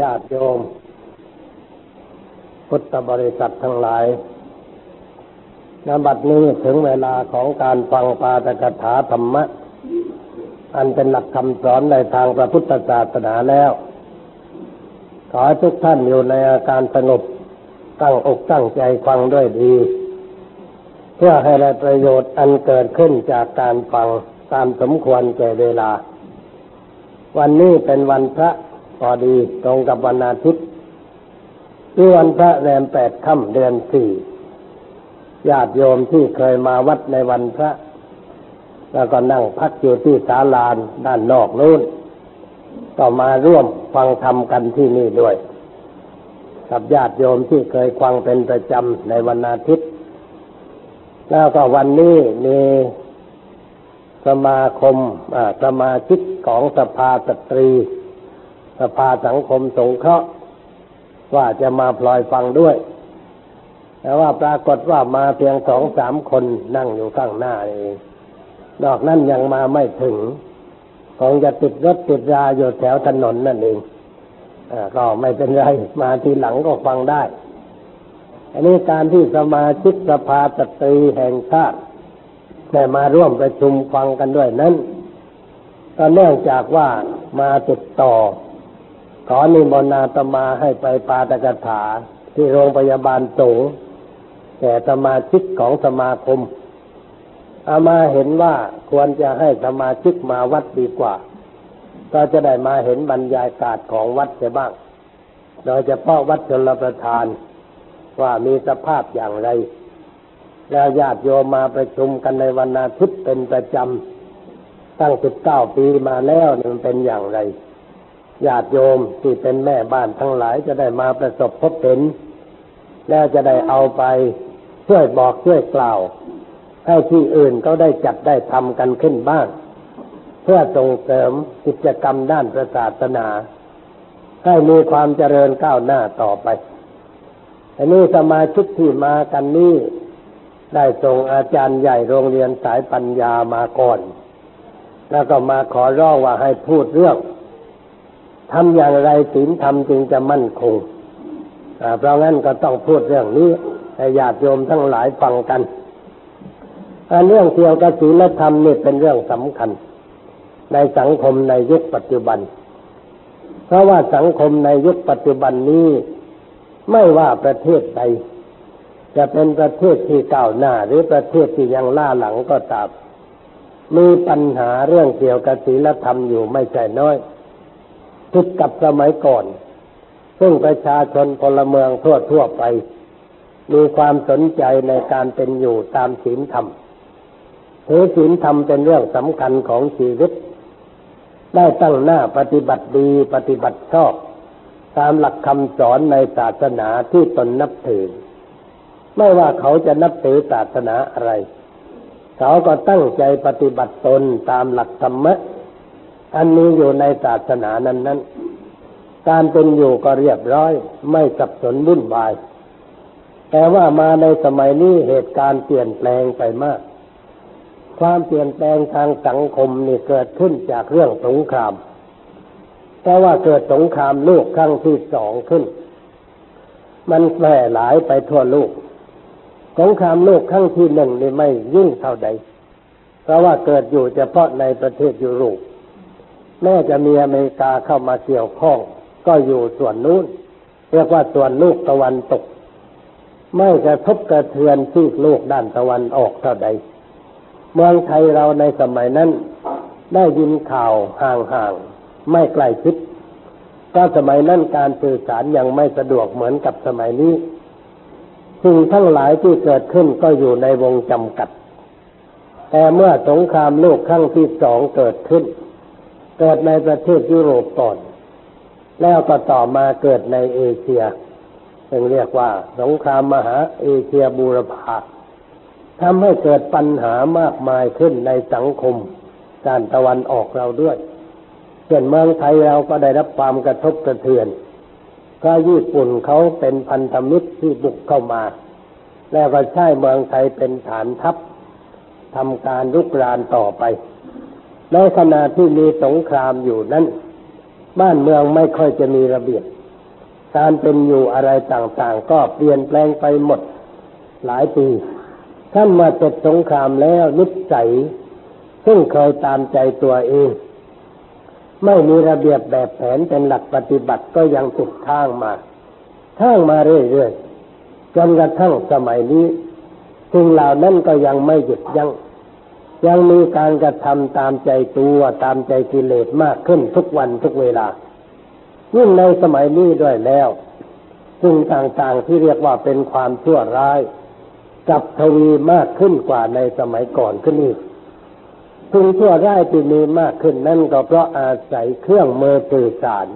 ญาติโยม พุทธบริษัททั้งหลายนบัดนี้ถึงเวลาของการฟังปาตกถาธรรมะ อันเป็นหลักคำสอนในทางพระพุทธศาสนาแล้ว ขอให้ทุกท่านอยู่ในอาการสงบตั้งอกตั้งใจฟังด้วยดี เพื่อให้ได้ประโยชน์อันเกิดขึ้นจากการฟังตามสมควรแก่เวลา วันนี้เป็นวันพระ อดีตรงกับวันอาทิตย์ที่วันพระแรมแปดค่ำเดือนสี่ญาติโยมที่เคยมาวัดในวันพระ แล้วก็นั่งพักอยู่ที่ศาลานด้านนอกนู้นก็มาร่วมฟังธรรมกันที่นี่ด้วยกับญาติโยมที่เคยฟังเป็นประจำในวันอาทิตย์ แล้วก็วันนี้มีสมาคมสมาชิกของสภาสตรี สภาสังคมสงเคราะห์ว่าจะมาพลอยฟังด้วย แต่ว่าปรากฏว่ามาเพียงสองสามคนนั่งอยู่ข้างหน้าเองนอกนั้นยังมาไม่ถึงคงจะติดรถติดราอยู่แถวถนนนั่นเองอก็ไม่เป็นไร มาทีหลังก็ฟังได้ อันนี้การที่สมาชิกสภาสตรีแห่งชาติได้มาร่วมประชุมฟังกันด้วยนั้นก็เนื่องจากว่ามาติดต่อ อนิมนต์อาตมาให้ไปปาตกถา ที่โรงพยาบาลสูงแก่สมาชิกของสมาคม อามาเห็นว่าควรจะให้สมาชิกมาวัดดีกว่า ก็จะได้มาเห็นบรรยากาศของวัดเสียบ้าง โดยเฉพาะวัดชลประทาน ว่ามีสภาพอย่างไร แล้วญาติโยมมาประชุมกันในวันอาทิตย์เป็นประจำตั้งสิบเก้าปีมาแล้วมันเป็นอย่างไร ญาติโยมที่เป็นแม่บ้านทั้งหลายจะได้มาประสบพบเห็น แล้วจะได้เอาไปช่วยบอกช่วยกล่าวให้ที่อื่นเขาได้จัดได้ทำกันขึ้นบ้าง เพื่อส่งเสริมกิจกรรมด้านศาสนา ให้มีความเจริญก้าวหน้าต่อไปอันนี้สมาชิกที่มากันนี้ได้ส่งอาจารย์ใหญ่โรงเรียนสายปัญญามาก่อน แล้วก็มาขอร้องว่าให้พูดเรื่อง ทำอย่างไรศีลธรรมจึงจะมั่นคงเพราะงั้นก็ต้องพูดเรื่องนี้ให้ญาติโยมทั้งหลายฟังกันเรื่องเกี่ยวกับศีลธรรมนี่เป็นเรื่องสำคัญ ในสังคมในยุคปัจจุบัน เพราะว่าสังคมในยุคปัจจุบันนี้ ไม่ว่าประเทศใด จะเป็นประเทศที่ก้าวหน้าหรือประเทศที่ยังล่าหลังก็ตามมีปัญหาเรื่องเกี่ยวกับศีลธรรมอยู่ไม่ใช่น้อย ผิดกับสมัยก่อน ซึ่งประชาชนพลเมืองทั่วทั่วไป มีความสนใจในการเป็นอยู่ตามศีลธรรมถือศีลธรรมเป็นเรื่องสำคัญของชีวิต ได้ตั้งหน้าปฏิบัติดีปฏิบัติชอบ ตามหลักคำสอนในศาสนาที่ตนนับถือ ไม่ว่าเขาจะนับถือศาสนาอะไร เขาก็ตั้งใจปฏิบัติตนตามหลักธรรมะ อันนี้อยู่ในศาสนานั้นนั้นการเป็นอยู่ก็เรียบร้อย ไม่สับสนวุ่นวาย แต่ว่ามาในสมัยนี้เหตุการณ์เปลี่ยนแปลงไปมาก ความเปลี่ยนแปลงทางสังคมนี่เกิดขึ้นจากเรื่องสงครามแต่ว่าเกิดสงครามโลกครั้งที่สองขึ้น มันแพร่หลายไปทั่วโลกสงครามโลกครั้งที่หนึ่งนี่ไม่ยิ่งเท่าใด เพราะว่าเกิดอยู่เฉพาะในประเทศยุโรป แม้จะมีอเมริกาเข้ามาเกี่ยวข้อง ก็อยู่ส่วนนู้น เรียกว่าส่วนลูกตะวันตก ไม่กระทบกระเทือนที่โลกด้านตะวันออกเท่าใด เมืองไทยเราในสมัยนั้น ได้ยินข่าวห่างๆไม่ใกล้ชิดก็สมัยนั้นการสื่อสารยังไม่สะดวกเหมือนกับสมัยนี้สิ่งทั้งหลายที่เกิดขึ้นก็อยู่ในวงจำกัด แต่เมื่อสงครามโลกครั้งที่สองเกิดขึ้น เกิดในประเทศยุโรปก่อน แล้วก็ต่อมาเกิดในเอเชียซึ่งเรียกว่าสงครามมหาเอเชียบูรพาทำให้เกิดปัญหามากมายขึ้นในสังคมด้านตะวันออกเราด้วยเช่นเมืองไทยเราก็ได้รับความกระทบกระเทือนก็ญี่ปุ่นเขาเป็นพันธมิตรที่บุกเข้ามา แล้วก็ใช้เมืองไทยเป็นฐานทัพทำการลุกรานต่อไป ในขณะที่มีสงครามอยู่นั้น บ้านเมืองไม่ค่อยจะมีระเบียบ การเป็นอยู่อะไรต่างๆ ก็เปลี่ยนแปลงไปหมดหลายปีท่านมาเสร็จสงครามแล้วนิสัยซึ่งเคยตามใจตัวเอง ไม่มีระเบียบแบบแผนเป็นหลักปฏิบัติก็ยังติดทางมาทางมาเรื่อยๆจนกระทั่งสมัยนี้สิ่งเหล่านั้นก็ยังไม่หยุดยัง้ง ยังมีการกระทำตามใจตัวตามใจกิเลสมากขึ้นทุกวันทุกเวลายิ่งในสมัยนี้ด้วยแล้วสิ่งต่างๆที่เรียกว่าเป็นความชั่วร้ายกับทวีมากขึ้นกว่าในสมัยก่อนขึ้นอีกสิ่งชั่วร้ายที่มีมากขึ้นนั่นก็เพราะอาศัยเครื่องมือสื่อสาร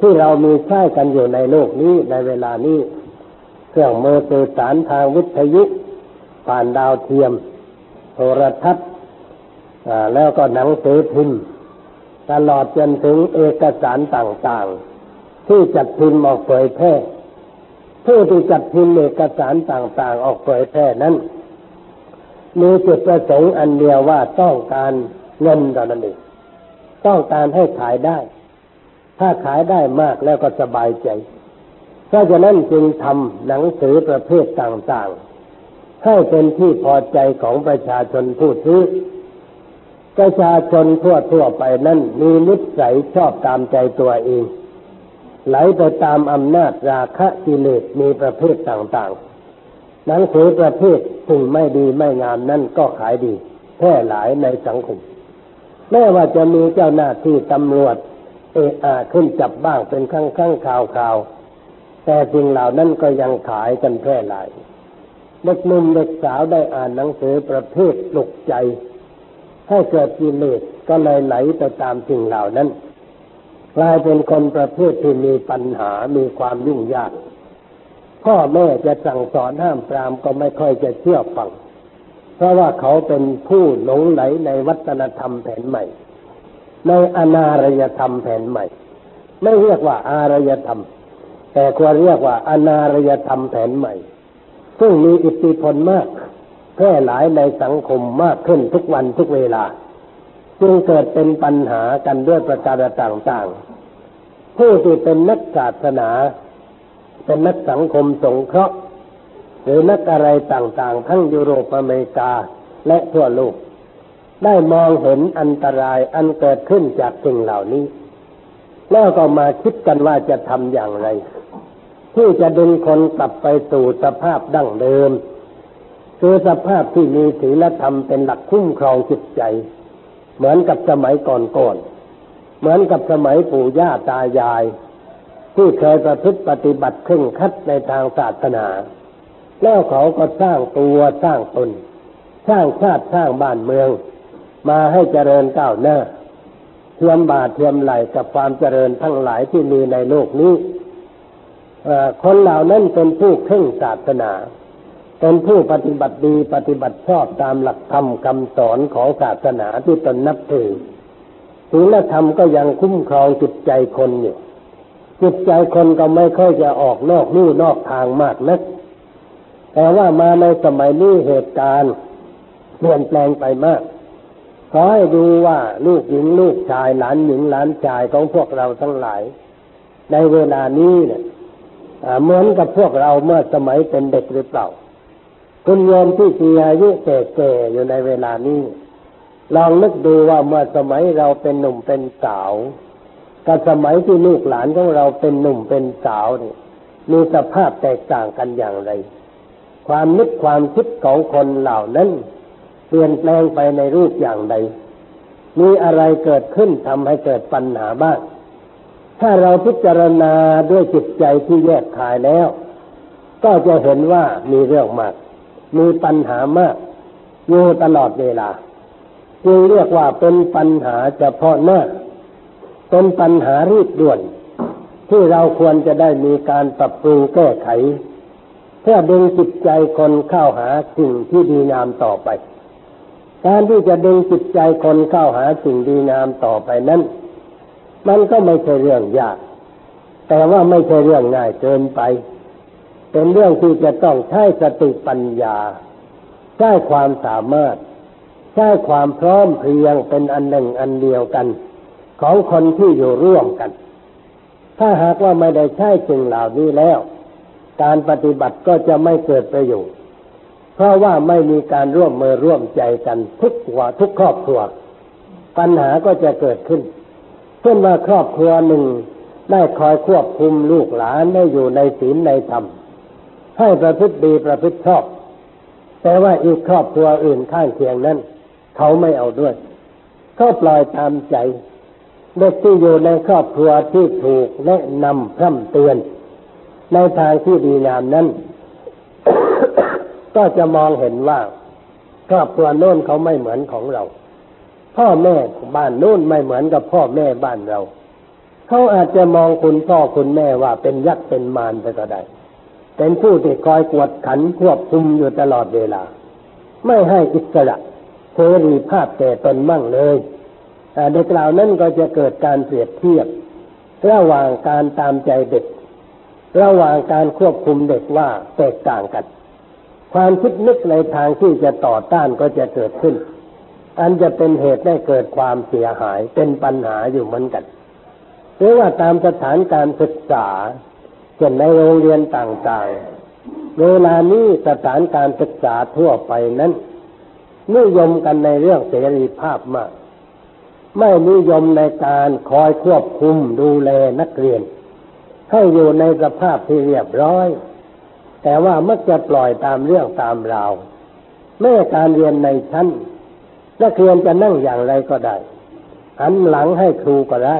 ที่เรามีใช้กันอยู่ในโลกนี้ในเวลานี้ เครื่องมือสื่อสารทางวิทยุผ่านดาวเทียม รทัศน์แล้วก็หนังสือพิมพ์ตลอดจนถึงเอกสารต่างๆ ที่จัดพิมพ์ออกเผยแพร่ผู้ที่จัดพิมพ์เอกสารต่าง ๆ ออกเผยแพร่นั้นมีจุดประสงค์อันเดียวว่าต้องการเงินเท่านั้นเองต้องการให้ขายได้ ถ้าขายได้มากแล้วก็สบายใจ เพราะฉะนั้นจึงทำหนังสือประเภทต่าง ๆ ให้เป็นที่พอใจของประชาชนผู้ซื้อ ประชาชนทั่วทั่วไปนั้นมีนิสัยชอบตามใจตัวเอง ไหลไปตามอำนาจราคะกิเลสมีประเภทต่างๆ หนังสือประเภทสิ่งไม่ดีไม่งามนั่นก็ขายดีแพร่หลายในสังคม แม้ว่าจะมีเจ้าหน้าที่ตำรวจเอะอขึ้นจับบ้างเป็นครั้งครั้งข่าวข่าวแต่สิ่งเหล่านั้นก็ยังขายกันแพร่หลาย เด็กหนุ่มเด็กสาวได้อ่านหนังสือประเภทปลุกใจ ให้เกิดกิเลสก็เลยไหลไปตามสิ่งเหล่านั้นกลายเป็นคนประเภทที่มีปัญหามีความยุ่งยาก พ่อแม่จะสั่งสอนห้ามปรามก็ไม่ค่อยจะเชื่อฟัง เพราะว่าเขาเป็นผู้หลงไหลในวัฒนธรรมแผนใหม่ ในอนารยธรรมแผนใหม่ ไม่เรียกว่าอารยธรรม แต่ควรเรียกว่าอนารยธรรมแผนใหม่ ซึ่งมีอิทธิพลมาก แพร่หลายในสังคมมากขึ้นทุกวันทุกเวลา จึงเกิดเป็นปัญหากันด้วยประการต่างๆ ผู้ที่เป็นนักศาสนา เป็นนักสังคมสงเคราะห์ หรือนักอะไรต่างๆ ทั้งยุโรปอเมริกาและทั่วโลกได้มองเห็นอันตรายอันเกิดขึ้นจากสิ่งเหล่านี้ แล้วก็มาคิดกันว่าจะทำอย่างไร ที่จะดึงคนกลับไปสู่สภาพดั้งเดิม คือสภาพที่มีศีลธรรมเป็นหลักคุ้มครองจิตใจ เหมือนกับสมัยก่อนๆเหมือนกับสมัยปู่ย่าตายาย ที่เคยประพฤติปฏิบัติเคร่งคัดในทางศาสนา แล้วเขาก็สร้างตัวสร้างตนสร้างชาติสร้างบ้านเมือง มาให้เจริญก้าวหน้าเทียมบาเทียมไหลกับความเจริญทั้งหลายที่มีในโลกนี้ คนเหล่านั้นเป็นผู้เคร่งศาสนา เป็นผู้ปฏิบัติดีปฏิบัติชอบตามหลักธรรมคำสอนของศาสนาที่ตนนับถือศีลธรรมก็ยังคุ้มครองจิตใจคนอยู่จิตใจคนก็ไม่ค่อยจะออกนอกลู่นอกทางมากนักแต่ว่ามาในสมัยนี้เหตุการณ์เปลี่ยนแปลงไปมาก ขอให้ดูว่าลูกหญิงลูกชายหลานหญิงหลานชายของพวกเราทั้งหลาย ในเวลานี้เนี่ย เหมือนกับพวกเราเมื่อสมัยเป็นเด็กหรือเปล่า คุณโยมที่มีอายุแก่ๆอยู่ในเวลานี้ ลองนึกดูว่าเมื่อสมัยเราเป็นหนุ่มเป็นสาวกับสมัยที่ลูกหลานของเราเป็นหนุ่มเป็นสาวนี่มีสภาพแตกต่างกันอย่างไร ความนึกความคิดของคนเหล่านั้น เปลี่ยนแปลงไปในรูปอย่างใดมีอะไรเกิดขึ้นทำให้เกิดปัญหาบ้าง ถ้าเราพิจารณาด้วยจิตใจที่แยกขายแล้ว ก็จะเห็นว่ามีเรื่องมาก มีปัญหามากอยู่ตลอดเวลา จึงเรียกว่าเป็นปัญหาเฉพาะหน้า เป็นปัญหารีบด่วน ที่เราควรจะได้มีการปรับปรุงแก้ไข เพื่อดึงจิตใจคนเข้าหาสิ่งที่ดีงามต่อไป การที่จะดึงจิตใจคนเข้าหาสิ่งดีงามต่อไปนั้น มันก็ไม่ใช่เรื่องยาก แต่ว่าไม่ใช่เรื่องง่ายเกินไป เป็นเรื่องที่จะต้องใช้สติปัญญา ใช้ความสามารถ ใช้ความพร้อมเพรียงเป็นอันหนึ่งอันเดียวกัน ของคนที่อยู่ร่วมกัน ถ้าหากว่าไม่ได้ใช้สิ่งเหล่านี้แล้ว การปฏิบัติก็จะไม่เกิดประโยชน์เพราะว่าไม่มีการร่วมมือร่วมใจกันทุกหัวทุกครอบครัวปัญหาก็จะเกิดขึ้น เช่นว่าครอบครัวหนึ่งได้คอยควบคุมลูกหลานได้อยู่ในศีลในธรรมให้ประพฤติดีประพฤติชอบ แต่ว่าอีกครอบครัวอื่นข้างเคียงนั้น เขาไม่เอาด้วย ก็ปล่อยตามใจเด็กที่อยู่ในครอบครัวที่ถูกแนะนำพร่ำเตือน ในทางที่ดีงามนั้น ก็จะมองเห็นว่า ครอบครัวโน้นเขาไม่เหมือนของเรา พ่อแม่บ้านโน้นไม่เหมือนกับพ่อแม่บ้านเราเขาอาจจะมองคุณพ่อคุณแม่ว่าเป็นยักษ์เป็นมารไปก็ได้ เป็นผู้ที่คอยกวดขันควบคุมอยู่ตลอดเวลา ไม่ให้อิสระเสรีภาพแก่ตนมั่งเลยเด็กเหล่านั้นก็จะเกิดการเปรียบเทียบ ระหว่างการตามใจเด็ก ระหว่างการควบคุมเด็กว่าแตกต่างกัน ความคิดนึกในทางที่จะต่อต้านก็จะเกิดขึ้น อันจะเป็นเหตุให้เกิดความเสียหายเป็นปัญหาอยู่เหมือนกัน หรือว่าตามสถานการศึกษาเช่นในโรงเรียนต่างๆ เวลานี้สถานการศึกษาทั่วไปนั้นนิยมกันในเรื่องเสรีภาพมาก ไม่นิยมในการคอยควบคุมดูแลนักเรียน ให้อยู่ในสภาพที่เรียบร้อย แต่ว่ามักจะปล่อยตามเรื่องตามราวแม้การเรียนในชั้น นักเรียนจะนั่งอย่างไรก็ได้หันหลังให้ครูก็ได้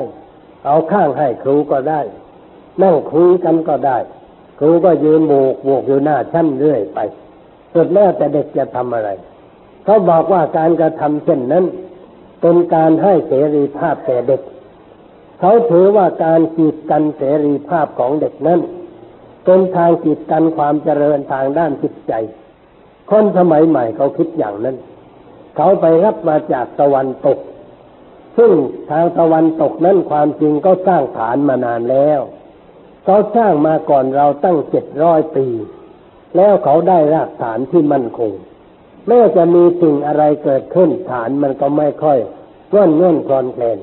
เอาข้างให้ครูก็ได้ นั่งคุยกันก็ได้ ครูก็ยืนโบกโบกอยู่หน้าชั้นเรื่อยไป สุดแล้วแต่เด็กจะทำอะไร เขาบอกว่าการกระทำเช่นนั้น เป็นการให้เสรีภาพแก่เด็ก เขาถือว่าการกีดกันเสรีภาพของเด็กนั้นเป็นทางกีดกันความเจริญทางด้านจิตใจ คนสมัยใหม่เขาคิดอย่างนั้น เขาไปรับมาจากตะวันตก ซึ่งทางตะวันตกนั้นความจริงก็สร้างฐานมานานแล้วเขาสร้างมาก่อนเราตั้งเจ็ดร้อยปี แล้วเขาได้รากฐานที่มั่นคงแม้จะมีสิ่งอะไรเกิดขึ้นฐานมันก็ไม่ค่อยก้อนเงื่อนคลอนแคลน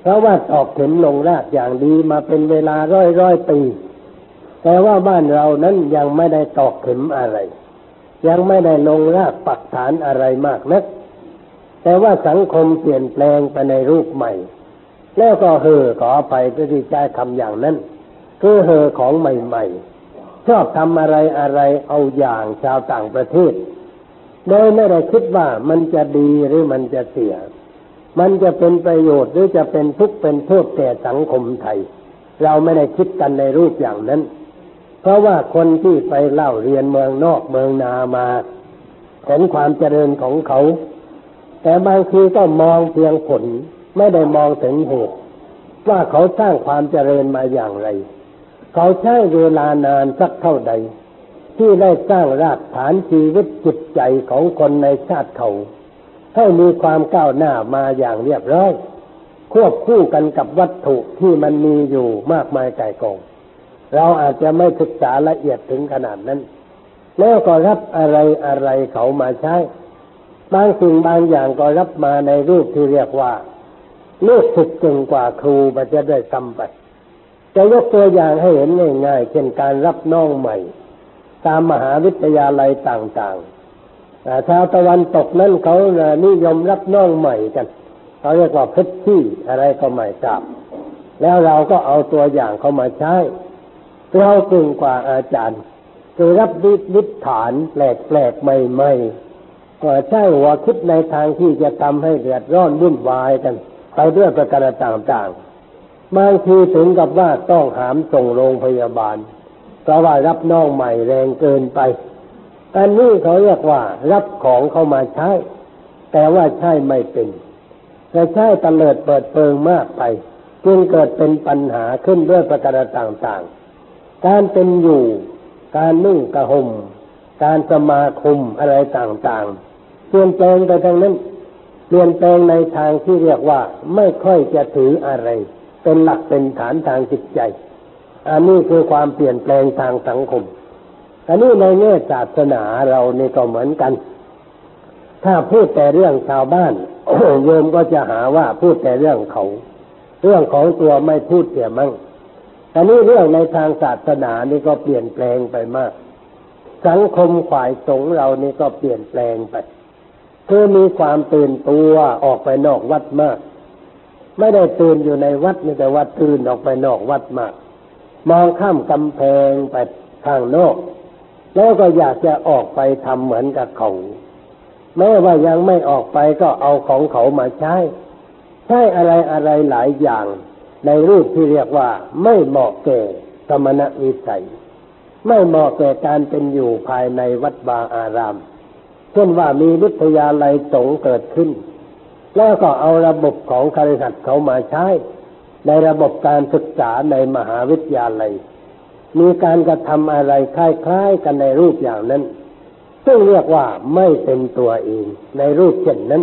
เพราะว่าตอกเข็มลงรากอย่างดีมาเป็นเวลาร้อยร้อยปี แต่ว่าบ้านเรานั้นยังไม่ได้ตอกเข็มอะไร ยังไม่ได้ลงรากปักฐานอะไรมากนัก แต่ว่าสังคมเปลี่ยนแปลงไปในรูปใหม่ แล้วก็เห่อขอไปก็ที่ใจคำอย่างนั้น คือเห่อของใหม่ๆ ชอบทำอะไรอะไรเอาอย่างชาวต่างประเทศ โดยไม่ได้คิดว่ามันจะดีหรือมันจะเสีย มันจะเป็นประโยชน์หรือจะเป็นทุกข์เป็นโทษแก่สังคมไทย เราไม่ได้คิดกันในรูปอย่างนั้น เพราะว่าคนที่ไปเล่าเรียนเมืองนอกเมืองนามาเห็นความเจริญของเขา แต่บางทีก็มองเพียงผล ไม่ได้มองถึงเหตุ ว่าเขาสร้างความเจริญมาอย่างไร เขาใช้เวลานานสักเท่าใด ที่ได้สร้างรากฐานชีวิตจิตใจของคนในชาติเขาให้มีความก้าวหน้ามาอย่างเรียบร้อยควบคู่กันกับวัตถุที่มันมีอยู่มากมายไก่กอง เราอาจจะไม่ศึกษาละเอียดถึงขนาดนั้น แล้วก็รับอะไรอะไรเขามาใช้ บางสิ่งบางอย่างก็รับมาในรูปที่เรียกว่าลูกศิษย์เก่งกว่าครูมันจะได้ทำไปจะยกตัวอย่างให้เห็นง่ายๆเช่นการรับน้องใหม่ ตามมหาวิทยาลัยต่างๆชาวตะวันตกนั้นเขานิยมรับน้องใหม่กันเขาเรียกว่าเพชรที่อะไรก็ไม่ทราบแล้วเราก็เอาตัวอย่างเขามาใช้ เราเก่งกว่าอาจารย์คือรับวิถฐานแปลกๆใหม่ๆก็ใช่หัวคิดในทางที่จะทำให้เดือดร้อนวุ่นวายกัน ไปด้วยประการต่างๆบางทีถึงกับว่าต้องหามส่งโรงพยาบาล เพราะว่ารับน้องใหม่แรงเกินไปอันนี้เขาเรียกว่า รับของเข้ามาใช้ แต่ว่าใช่ไม่เป็นแต่ใช่ตะเลิดเปิดเปิงมากไป จึงเกิดเป็นปัญหาขึ้นด้วยประการต่างๆ การเป็นอยู่ การนุ่งกระห่มการสมาคมอะไรต่างๆ เปลี่ยนแปลงไปทางนั้น เปลี่ยนแปลงในทางที่เรียกว่าไม่ค่อยจะถืออะไร เป็นหลักเป็นฐานทางจิตใจ อันนี้คือความเปลี่ยนแปลงทางสังคม อันนี้ในแง่ศาสนาเราเนี่ก็เหมือนกัน ถ้าพูดแต่เรื่องชาวบ้านโยมก็จะหาว่าพูดแต่เรื่องเขา เรื่องของตัวไม่พูดเสียมั่ง อันนี้เรื่องในทางศาสนานี่ก็เปลี่ยนแปลงไปมาก สังคมขวายสงเรานี่ก็เปลี่ยนแปลงไปคือมีความตื่นตัวออกไปนอกวัดมาก ไม่ได้ตื่นอยู่ในวัดนี่แต่ว่าตื่นออกไปนอกวัดมาก มองข้ามกำแพงไปทางนอก แล้วก็อยากจะออกไปทำเหมือนกับเขาแม้ว่ายังไม่ออกไปก็เอาของเขามาใช้ ใช้อะไรอะไรหลายอย่าง ในรูปที่เรียกว่าไม่เหมาะแก่สมณวิสัย ไม่เหมาะแก่การเป็นอยู่ภายในวัดบาอาราม เช่นว่ามีวิทยาลัยสงเกิดขึ้น แล้วก็เอาระบบของคาริหัดเขามาใช้ ในระบบการศึกษาในมหาวิทยาลัย มีการกระทำอะไรคล้ายๆกันในรูปอย่างนั้น ซึ่งเรียกว่าไม่เป็นตัวเองในรูปเช่นนั้น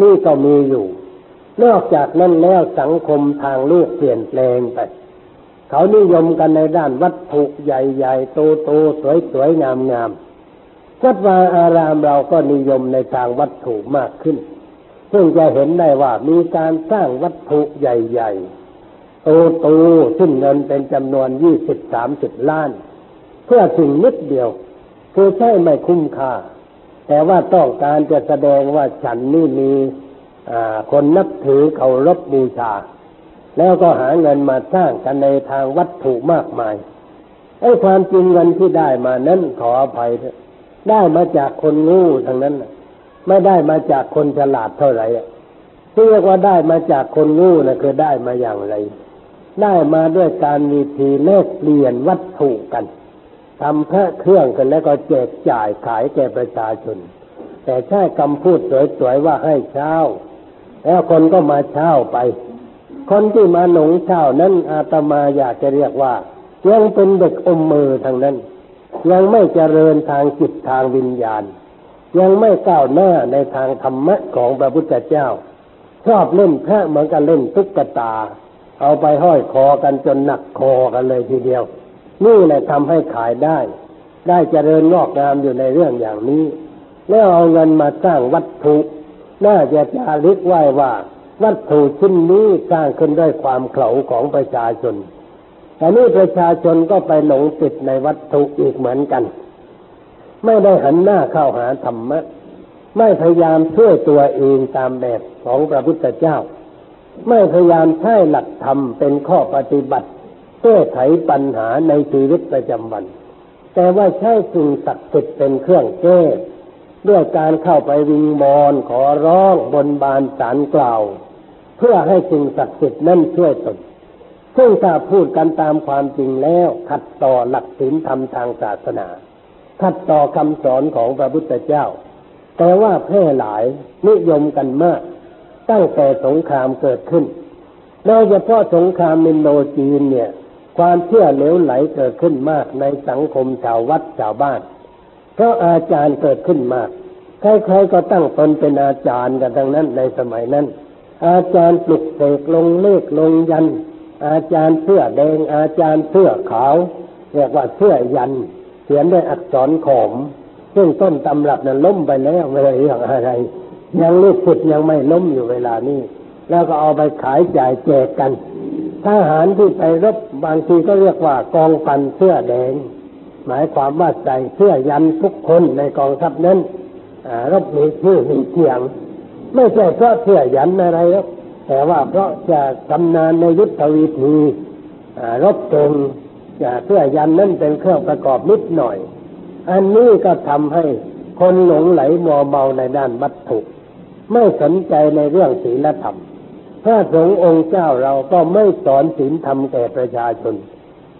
นี่ก็มีอยู่ นอกจากนั้นแล้วสังคมทางลูกเปลี่ยนแปลงไป เขานิยมกันในด้านวัตถุใหญ่ๆ โตๆ สวยๆ งามๆ วัดวาอารามเราก็นิยมในทางวัตถุมากขึ้น ซึ่งจะเห็นได้ว่ามีการสร้างวัตถุใหญ่ๆ โตๆ ซึ่งเงินเป็นจำนวนยี่สิบสามสิบล้าน เพื่อสิ่งนิดเดียว คือใช่ไม่คุ้มค่า แต่ว่าต้องการจะแสดงว่าฉันนี่มี คนนับถือเคารพบูชา แล้วก็หาเงินมาสร้างกันในทางวัตถุมากมายไอ้ความจริงเงินที่ได้มานั้นขออภัยเถอะได้มาจากคนงูทั้งนั้นไม่ได้มาจากคนฉลาดเท่าไหร่ที่เรียกว่าได้มาจากคนงูนะคือได้มาอย่างไร ได้มาด้วยการมีทีเลกเปลี่ยนวัตถุกันทำพระเครื่องกันแล้วก็แจกจ่ายขายแก่ประชาชน แต่ใช้คำพูดสวยๆว่าให้เช่า แล้วคนก็มาเช่าไป คนที่มาหนงเช่านั้นอาตมาอยากจะเรียกว่า ยังเป็นเด็กอมมือทางนั้น ยังไม่เจริญทางจิตทางวิญญาณ ยังไม่ก้าวหน้าในทางธรรมะของพระพุทธเจ้า ชอบเล่นแค่เหมือนกับเล่นตุ๊กตา เอาไปห้อยคอกันจนหนักคอกันเลยทีเดียว นี่แหละทำให้ขายได้ ได้เจริญงอกงามอยู่ในเรื่องอย่างนี้ แล้วเอาเงินมาสร้างวัตถุ น่าจะจารึกไว้ว่า วัตถุชิ้นนี้สร้างขึ้นด้วยความเข่าของประชาชนแต่นี่ประชาชนก็ไปหลงติดในวัตถุอีกเหมือนกัน ไม่ได้หันหน้าเข้าหาธรรมะ ไม่พยายามช่วยตัวเองตามแบบของพระพุทธเจ้า ไม่พยายามใช้หลักธรรมเป็นข้อปฏิบัติแก้ไขปัญหาในชีวิตประจำวัน แต่ว่าใช้สิ่งศักดิ์สิทธิ์เป็นเครื่องแก้ ด้วยการเข้าไปวิงบอนขอร้องบนบานสารกล่าว เพื่อให้สิ่งศักดิ์สิทธิ์นั้นช่วยตนซึ่งถ้าพูดกันตามความจริงแล้ว ขัดต่อหลักศีลธรรมทางศาสนา ขัดต่อคำสอนของพระพุทธเจ้า แต่ว่าแพร่หลายนิยมกันมาก ตั้งแต่สงครามเกิดขึ้นโดยเฉพาะสงครามมินโดจีนเนี่ย ความเชื่อเหลวไหลเกิดขึ้นมากในสังคมชาววัดชาวบ้าน ราะอาจารย์เกิดขึ้นมากใครๆก็ตั้งตนเป็นอาจารย์กันทั้งนั้นในสมัยนั้น อาจารย์ปลุกเสกลงเลขลงยัน อาจารย์เสื้อแดง อาจารย์เสื้อขาว เรียกว่าเสื้อยัน เขียนด้วยอักษรขอม ซึ่งต้นตำรับนั้นล้มไปแล้วไม่ได้เรื่องอะไร ยังลูกศิษย์ยังไม่ล้มอยู่เวลานี้ แล้วก็เอาไปขายจ่ายแจกกันทหารที่ไปรบบางทีก็เรียกว่ากองพันเสื้อแดง หมายความว่าใส่เสื้อยันทุกคนในกองทัพนั้นรบมีชื่อมีเสียง ไม่ใช่เพราะเสื้อยันอะไรครับแต่ว่าเพราะจะชำนาญในยุทธวิธีรบเก่งเพื่อยันนั่นเป็นเครื่องประกอบนิดหน่อย อันนี้ก็ทำให้คนหลงไหลมัวเมาในด้านวัตถุ ไม่สนใจในเรื่องศีลธรรมพระสงฆ์องค์เจ้าเราก็ไม่สอนศีลธรรมแก่ประชาชน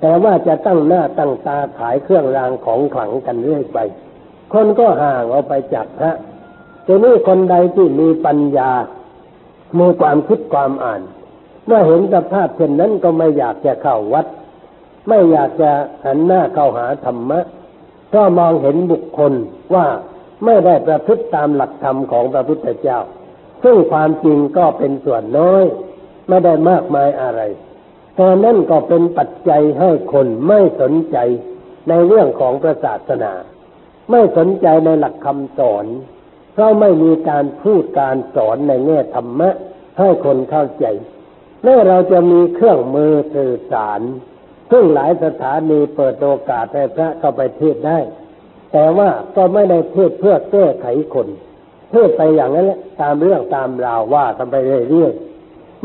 แต่ว่าจะตั้งหน้าตั้งตาขายเครื่องรางของขลังกันเรื่อยไป คนก็ห่างออกไปจากพระทีนี้คนใดที่มีปัญญา มีความคิดความอ่าน เมื่อเห็นสภาพเช่นนั้นก็ไม่อยากจะเข้าวัด ไม่อยากจะหันหน้าเข้าหาธรรมะ ก็มองเห็นบุคคลว่าไม่ได้ประพฤติตามหลักธรรมของพระพุทธเจ้า ซึ่งความจริงก็เป็นส่วนน้อย ไม่ได้มากมายอะไร แต่นั่นก็เป็นปัจจัยให้คนไม่สนใจในเรื่องของพระศาสนา ไม่สนใจในหลักคำสอน เพราะไม่มีการพูดการสอนในแง่ธรรมะ ให้คนเข้าใจแม้เราจะมีเครื่องมือสื่อสารซึ่งหลายสถานีเปิดโอกาสให้พระเข้าไปเทศได้ แต่ว่าก็ไม่ได้เทศเพื่อแก้ไขคน เทศไปอย่างนั้นแหละตามเรื่องตามราวว่ากันไปเรื่อยๆ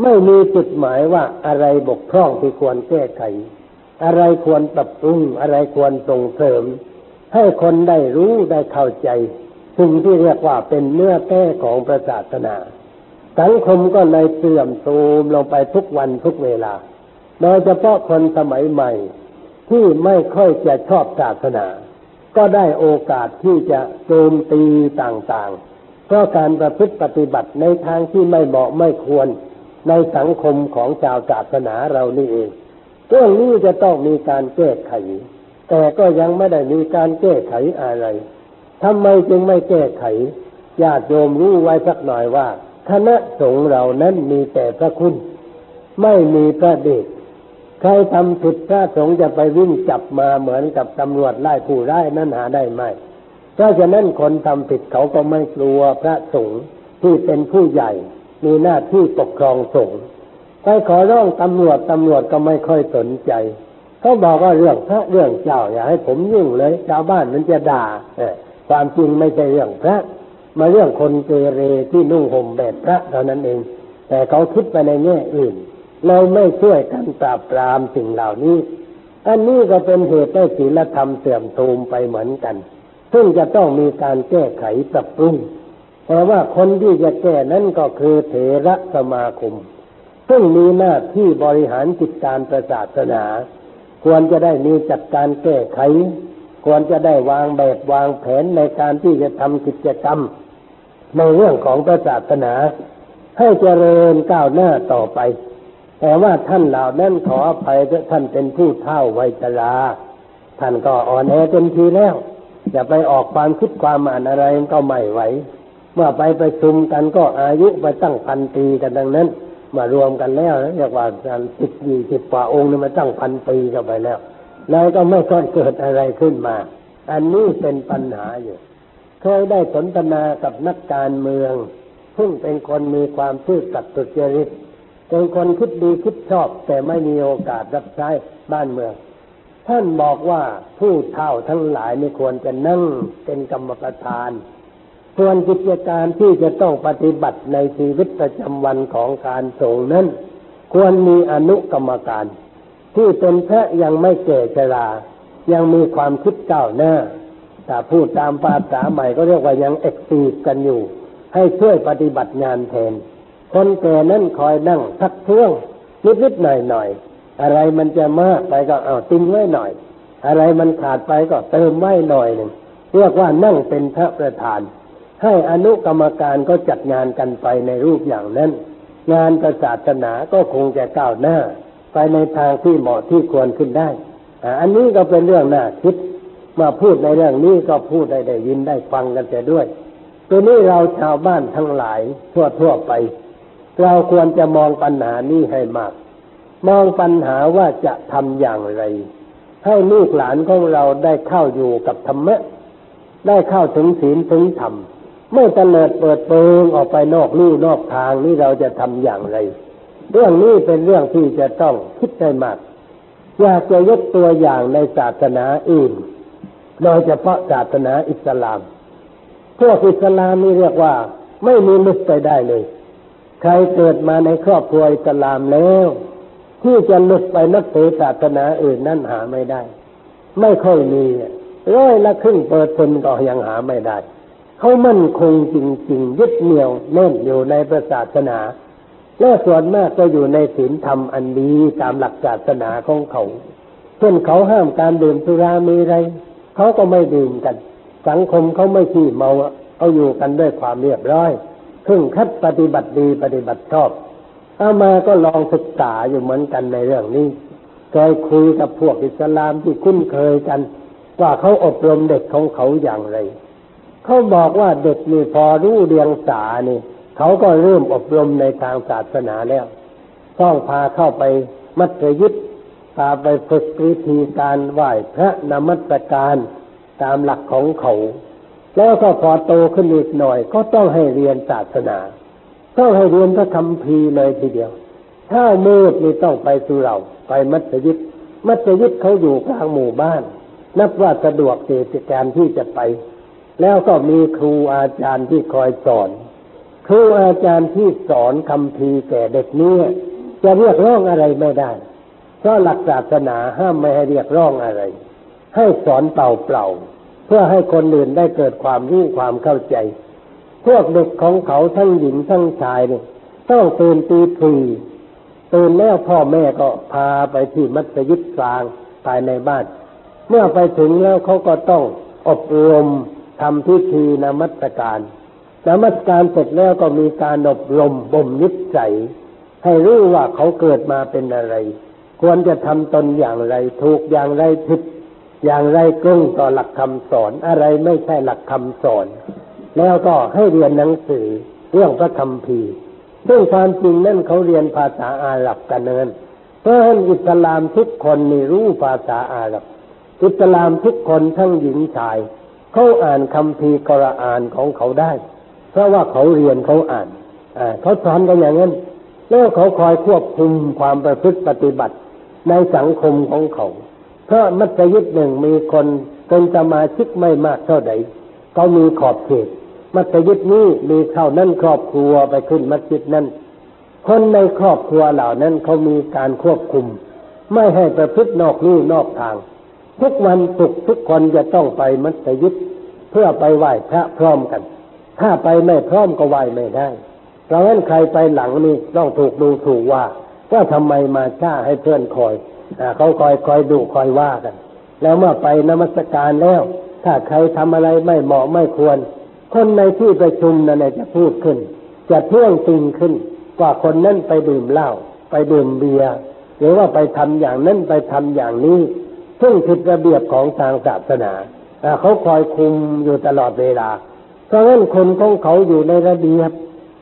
ไม่มีจุดหมายว่าอะไรบกพร่องที่ควรแก้ไข อะไรควรปรับปรุงอะไรควรส่งเสริม ให้คนได้รู้ได้เข้าใจสิ่งที่เรียกว่าเป็นเนื้อแท้ของพระศาสนา สังคมก็เลยเสื่อมโทรมลงไปทุกวันทุกเวลา โดยเฉพาะคนสมัยใหม่ ที่ไม่ค่อยจะชอบศาสนา ก็ได้โอกาสที่จะโจมตีต่างๆ เพราะการประพฤติปฏิบัติในทางที่ไม่เหมาะไม่ควร ในสังคมของชาวศาสนาเรานี่เองเรื่องนี้จะต้องมีการแก้ไข แต่ก็ยังไม่ได้มีการแก้ไขอะไรทำไมจึงไม่แก้ไขญาติโยมรู้ไว้สักหน่อยว่าคณะสงฆ์เรานั้นมีแต่พระคุณ ไม่มีพระเดชใครทำผิดพระสงฆ์จะไปวิ่งจับมาเหมือนกับตำรวจไล่ผู้ร้ายนั้นหาได้ไหมเพราะฉะนั้นคนทำผิดเขาก็ไม่กลัวพระสงฆ์ที่เป็นผู้ใหญ่ มีหน้าที่ปกครองสงฆ์ไปขอร้องตำรวจตำรวจก็ไม่ค่อยสนใจเขาบอกว่าเรื่องพระเรื่องเจ้าอย่าให้ผมยุ่งเลยชาวบ้านมันจะด่าความจริงไม่ใช่เรื่องพระ มาเรื่องคนเกเรที่นุ่งห่มแบบพระเท่านั้นเอง แต่เขาคิดไปในแง่อื่น เราไม่ช่วยกันปราบปรามสิ่งเหล่านี้อันนี้ก็เป็นเหตุให้ศีลธรรมเสื่อมโทรมไปเหมือนกัน ซึ่งจะต้องมีการแก้ไขปรับปรุง แต่ว่าคนที่จะแก้นั้นก็คือเถระสมาคม ซึ่งมีหน้าที่บริหารจิตการประศาสนา ควรจะได้มีจัดการแก้ไข ควรจะได้วางแบบวางแผนในการที่จะทำกิจกรรม ในเรื่องของพระศาสนา ให้เจริญก้าวหน้าต่อไป แต่ว่าท่านเหล่านั้นขออภัยท่านเป็นผู้เท่าวัยชราท่านก็อ่อนแอเต็มทีแล้วจะไปออกความคิดความอ่านอะไรก็ไม่ไหว เมื่อไปไปชุมกันก็อายุไปตั้งพันปีกันดังนั้น มารวมกันแล้วเรียกว่าการสิบยี่สิบกว่าองค์นี่มาตั้งพันปีกันไปแล้ว แล้วก็ไม่ค่อยเกิดอะไรขึ้นมา อันนี้เป็นปัญหาอยู่ เคยได้สนทนากับนักการเมือง ซึ่งเป็นคนมีความซื่อสัตย์สุจริตเป็นคนคิดดีคิดชอบ แต่ไม่มีโอกาสรับใช้บ้านเมือง ท่านบอกว่าผู้เฒ่าทั้งหลายนี่ควรจะนั่งเป็นกรรมประธาน ส่วนกิจการที่จะต้องปฏิบัติในชีวิตประจำวันของการส่งนั้น ควรมีอนุกรรมการ ที่เป็นพระยังไม่แก่ชรา ยังมีความคิดเก้าหน้าแต่พูดตามภาษาใหม่ก็เรียกว่ายังเอ็กซีฟกันอยู่ ให้ช่วยปฏิบัติงานแทน คนแก่นั้นคอยนั่งทักท้วงนิดๆหน่อยๆอะไรมันจะมากไปก็เอาติ้งไว้หน่อย อะไรมันขาดไปก็เติมไว้หน่อยหนึ่งเรียกว่านั่งเป็นพระประธาน ให้อนุกรรมการก็จัดงานกันไปในรูปอย่างนั้น งานประศาสนาก็คงจะก้าวหน้า ไปในทางที่เหมาะที่ควรขึ้นได้อันนี้ก็เป็นเรื่องน่าคิดมาพูดในเรื่องนี้ก็พูดได้ได้ยินได้ฟังกันแต่ด้วย ตัวนี้เราชาวบ้านทั้งหลายทั่วทั่วไป เราควรจะมองปัญหานี้ให้มาก มองปัญหาว่าจะทำอย่างไร ให้ลูกหลานของเราได้เข้าอยู่กับธรรมะ ได้เข้าถึงศีลถึงธรรม ไม่เตลิดเปิดเปิงออกไปนอกลู่นอกทางนี่เราจะทำอย่างไร เรื่องนี้เป็นเรื่องที่จะต้องคิดให้มากอยากจะยกตัวอย่างในศาสนาอื่นโดยเฉพาะศาสนาอิสลามพวกอิสลามนี่เรียกว่า ไม่มีมุสไปได้เลย ใครเกิดมาในครอบครัวอิสลามแล้ว ที่จะหลุดไปนับถือศาสนาอื่นนั่นหาไม่ได้ ไม่ค่อยมีร้อยละครึ่งเปอร์เซ็นต์ก็ยังหาไม่ได้ เขามั่นคงจริงๆยึดเหนี่ยวแน่นอยู่ในศาสนา และส่วนมากก็อยู่ในศีลธรรมอันดีตามหลักศาสนาของเขาเช่นเขาห้ามการดื่มสุรามีไรเขาก็ไม่ดื่มกัน สังคมเขาไม่ขี้เมาเขาอยู่กันด้วยความเรียบร้อยพึ่งคัดปฏิบัติดีปฏิบัติชอบเอามาก็ลองศึกษาอยู่เหมือนกันในเรื่องนี้เคยคุยกับพวกอิสลามที่คุ้นเคยกัน ว่าเขาอบรมเด็กของเขาอย่างไร เขาบอกว่าเด็กนี่พอรู้เรียงสานี่เขาก็เริ่มอบรมในทางศาสนาแล้วต้องพาเข้าไปมัธยิตพาไปฝึกวิธีการไหว้พระนมัสการตามหลักของเขา แล้วก็พอโตขึ้นอีกหน่อย ก็ต้องให้เรียนศาสนาต้องให้เรียนพระคำพีเลยทีเดียว ถ้ามืดนี่ต้องไปสุเราไปมัสยิดมัสยิดเขาอยู่กลางหมู่บ้าน นับว่าสะดวกเกิจการที่จะไป แล้วก็มีครูอาจารย์ที่คอยสอน ครูอาจารย์ที่สอนคำพีแก่เด็กนี้จะเรียกร้องอะไรไม่ได้ เพราะหลักศาสนาห้ามไม่ให้เรียกร้องอะไร ให้สอนเปล่าเปล่า เพื่อให้คนอื่นได้เกิดความรู้ความเข้าใจ พวกเด็กของเขาทั้งหญิงทั้งชายเนี่ยต้องตื่นตีทีตื่นแล้วพ่อแม่ก็พาไปที่มัสยิดกลางภายในบ้าน เมื่อไปถึงแล้วเขาก็ต้องอบรม ทำพิธีนมัสการนมัสการเสร็จแล้วก็มีการอบรมบ่มนิสัยให้รู้ว่าเขาเกิดมาเป็นอะไร ควรจะทำตนอย่างไร ถูกอย่างไรผิดอย่างไรกลุ้งต่อหลักคำสอนอะไรไม่ใช่หลักคำสอน แล้วก็ให้เรียนหนังสือเรื่องพระคำพีซึ่งความจริงนั่นเขาเรียนภาษาอาหรับกันเนินเพราะฉะนั้นอิสลามทุกคนนี่รู้ภาษาอาหรับ อิสลามทุกคนทั้งหญิงชาย เขาอ่านคำพีกรอานของเขาได้ เพราะว่าเขาเรียนเขาอ่านอเขาสอนกันอย่างนั้น แล้วเขาคอยควบคุมความประพฤติปฏิบัติในสังคมของเขา เพราะมัสยิดหนึ่งมีคนเป็นสมาชิกไม่มากเท่าใดเขามีขอบเขต มัสยิดนี้มีเท่านั้นครอบครัวไปขึ้นมัสยิดนั้นคนในครอบครัวเหล่านั้นเขามีการควบคุม ไม่ให้ประพฤตินอกลู่นอกทาง ทุกวันศุกร์ทุกคนจะต้องไปมัสยิดเพื่อไปไหว้พระพร้อมกัน ถ้าไปไม่พร้อมก็ไหว้ไม่ได้เพราะฉะนั้นใครไปหลังนี่ต้องถูกดูถูกว่าว่าทำไมมาช้าให้เพื่อนคอยเขาคอยคอยดูคอยว่ากัน แล้วเมื่อไปนมัสการแล้ว ถ้าใครทำอะไรไม่เหมาะไม่ควร คนในที่ประชุมนั่นจะพูดขึ้น จะเที่ยงติงขึ้นกว่าคนนั้นไปดื่มเหล้าไปดื่มเบียร์หรือว่าไปทำอย่างนั้นไปทำอย่างนี้ ซึ่งผิดระเบียบของทางศาสนาเขาคอยคุมอยู่ตลอดเวลา เพราะฉะนั้นคนของเขาอยู่ในระเบียบ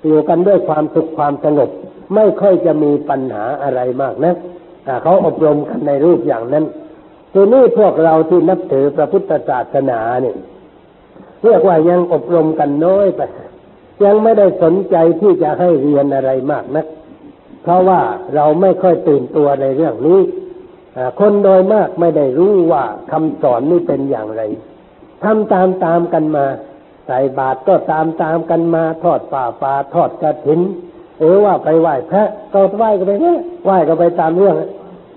อยู่กันด้วยความสุขความสงบไม่ค่อยจะมีปัญหาอะไรมากนะเขาอบรมกันในรูปอย่างนั้นทีนี้พวกเราที่นับถือพระพุทธศาสนาเนี่ยเรียกว่ายังอบรมกันน้อยไปยังไม่ได้สนใจที่จะให้เรียนอะไรมากนัก เพราะว่าเราไม่ค่อยตื่นตัวในเรื่องนี้ คนโดยมากไม่ได้รู้ว่าคำสอนนี่เป็นอย่างไรทำตามตามกันมา ใส่บาตรก็ตามตามกันมา ทอดป่าป่าทอดกระถินหรือว่าไปไหว้พระก็ไหว้ก็ไปเนี่ยไหว้ก็ไปตามเรื่อง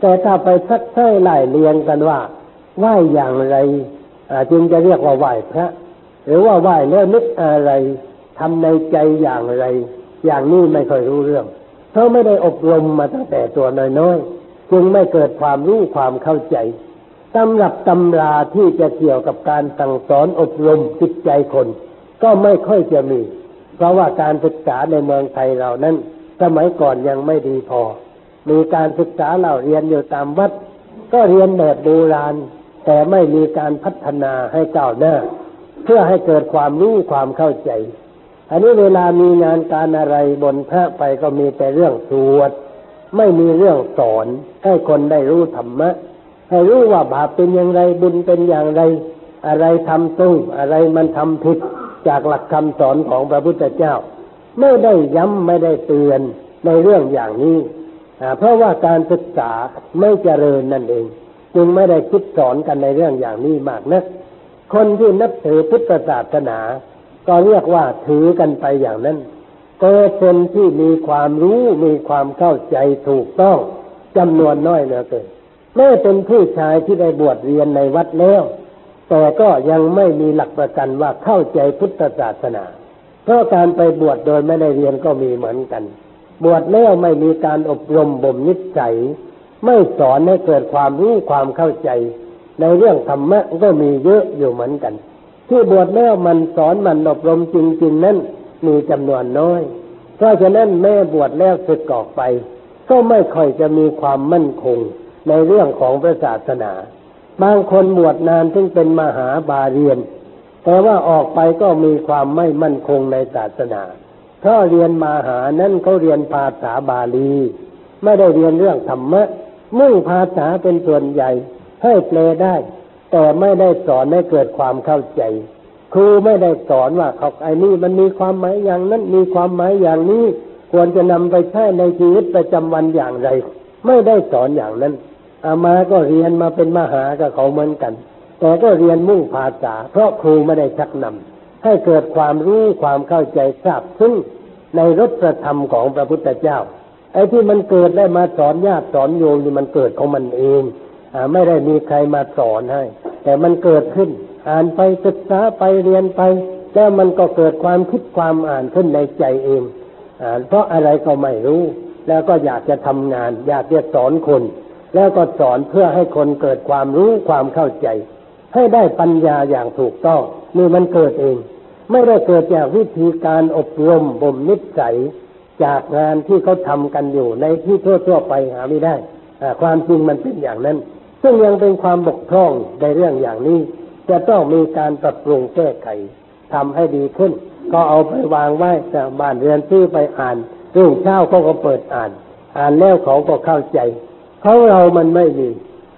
แต่ถ้าไปสักเท่ไล่เรียงกันว่าไหว้อย่างไรจึงจะเรียกว่าไหว้พระ หรือว่าไหว้แล้วนึกอะไรทำในใจอย่างไร อย่างนี้ไม่ค่อยรู้เรื่องเขาไม่ได้อบรมมาตั้งแต่ตัวน้อยๆ จึงไม่เกิดความรู้ความเข้าใจตำรับตำราที่จะเกี่ยวกับการสั่งสอนอบรมจิตใจคน ก็ไม่ค่อยจะมี เพราะว่าการศึกษาในเมืองไทยเรานั้น สมัยก่อนยังไม่ดีพอ มีการศึกษาเราเรียนอยู่ตามวัด ก็เรียนแบบโบราณ แต่ไม่มีการพัฒนาให้ก้าวหน้า เพื่อให้เกิดความรู้ความเข้าใจ อันนี้เวลามีงานการอะไรบนพระไปก็มีแต่เรื่องสวด ไม่มีเรื่องสอนให้คนได้รู้ธรรมะ ให้รู้ว่าบาปเป็นอย่างไรบุญเป็นอย่างไร อะไรทำตุ้งอะไรมันทำผิดจากหลักคำสอนของพระพุทธเจ้า ไม่ได้ย้ำไม่ได้เตือนในเรื่องอย่างนี้เพราะว่าการศึกษาไม่เจริญนั่นเอง จึงไม่ได้คิดสอนกันในเรื่องอย่างนี้มากนะักคนที่นับถือพุทธศาสนา ก็เรียกว่าถือกันไปอย่างนั้น ก็เป็นที่มีความรู้มีความเข้าใจถูกต้องจำนวนน้อยเหลือเกินแม้เป็นผู้ชายที่ได้บวชเรียนในวัดแล้ว แต่ก็ยังไม่มีหลักประกันว่าเข้าใจพุทธศาสนา เพราะการไปบวชโดยไม่ได้เรียนก็มีเหมือนกัน บวชแล้วไม่มีการอบรมบ่มนิสัย ไม่สอนให้เกิดความรู้ความเข้าใจ ในเรื่องธรรมะก็มีเยอะอยู่เหมือนกัน ที่บวชแล้วมันสอนมันอบรมจริง ๆ นั้น มีจำนวนน้อย เพราะฉะนั้นแม่บวชแล้วสึกออกไป ก็ไม่ค่อยจะมีความมั่นคงในเรื่องของพระศาสนา บางคนบวชนานถึงเป็นมหาบาเรียน แต่ว่าออกไปก็มีความไม่มั่นคงในศาสนาเพราะเรียนมหานั้นเขาเรียนภาษาบาลี ไม่ได้เรียนเรื่องธรรมะมุ่งภาษาเป็นส่วนใหญ่ให้แปลได้ แต่ไม่ได้สอนให้เกิดความเข้าใจ ครูไม่ได้สอนว่าเขาไอ้นี่มันมีความหมายอย่างนั้นมีความหมายอย่างนี้ควรจะนำไปใช้ในชีวิตประจำวันอย่างไร ไม่ได้สอนอย่างนั้น อามาก็เรียนมาเป็นมหากับเขาเหมือนกัน แต่ก็เรียนมุ่งภาษา เพราะครูไม่ได้ชักนำให้เกิดความรู้ความเข้าใจทราบซึ่งในรสธรรมของพระพุทธเจ้าไอ้ที่มันเกิดได้มาสอนญาติสอนโยมนี่มันเกิดของมันเองอไม่ได้มีใครมาสอนให้ แต่มันเกิดขึ้น อ่านไปศึกษาไปเรียนไป แล้วมันก็เกิดความคิดความอ่านขึ้นในใจเอง อ่านเพราะอะไรก็ไม่รู้ แล้วก็อยากจะทำงาน อยากจะสอนคน แล้วก็สอนเพื่อให้คนเกิดความรู้ความเข้าใจ ให้ได้ปัญญาอย่างถูกต้องนี่มันเกิดเอง ไม่ได้เกิดจากวิธีการอบรมบ่มนิสัยจากงานที่เขาทำกันอยู่ในที่ทั่วๆไปหาไม่ได้ความจริงมันเป็นอย่างนั้น ซึ่งยังเป็นความบกพร่องในเรื่องอย่างนี้ จะต้องมีการปรับปรุงแก้ไขทำให้ดีขึ้น ก็เอาไปวางไว้จากบ้านเรือนซื้อไปอ่านรุ่งเช้าเขาก็เปิดอ่าน อ่านแล้วเขาก็เข้าใจเขาเรามันไม่มี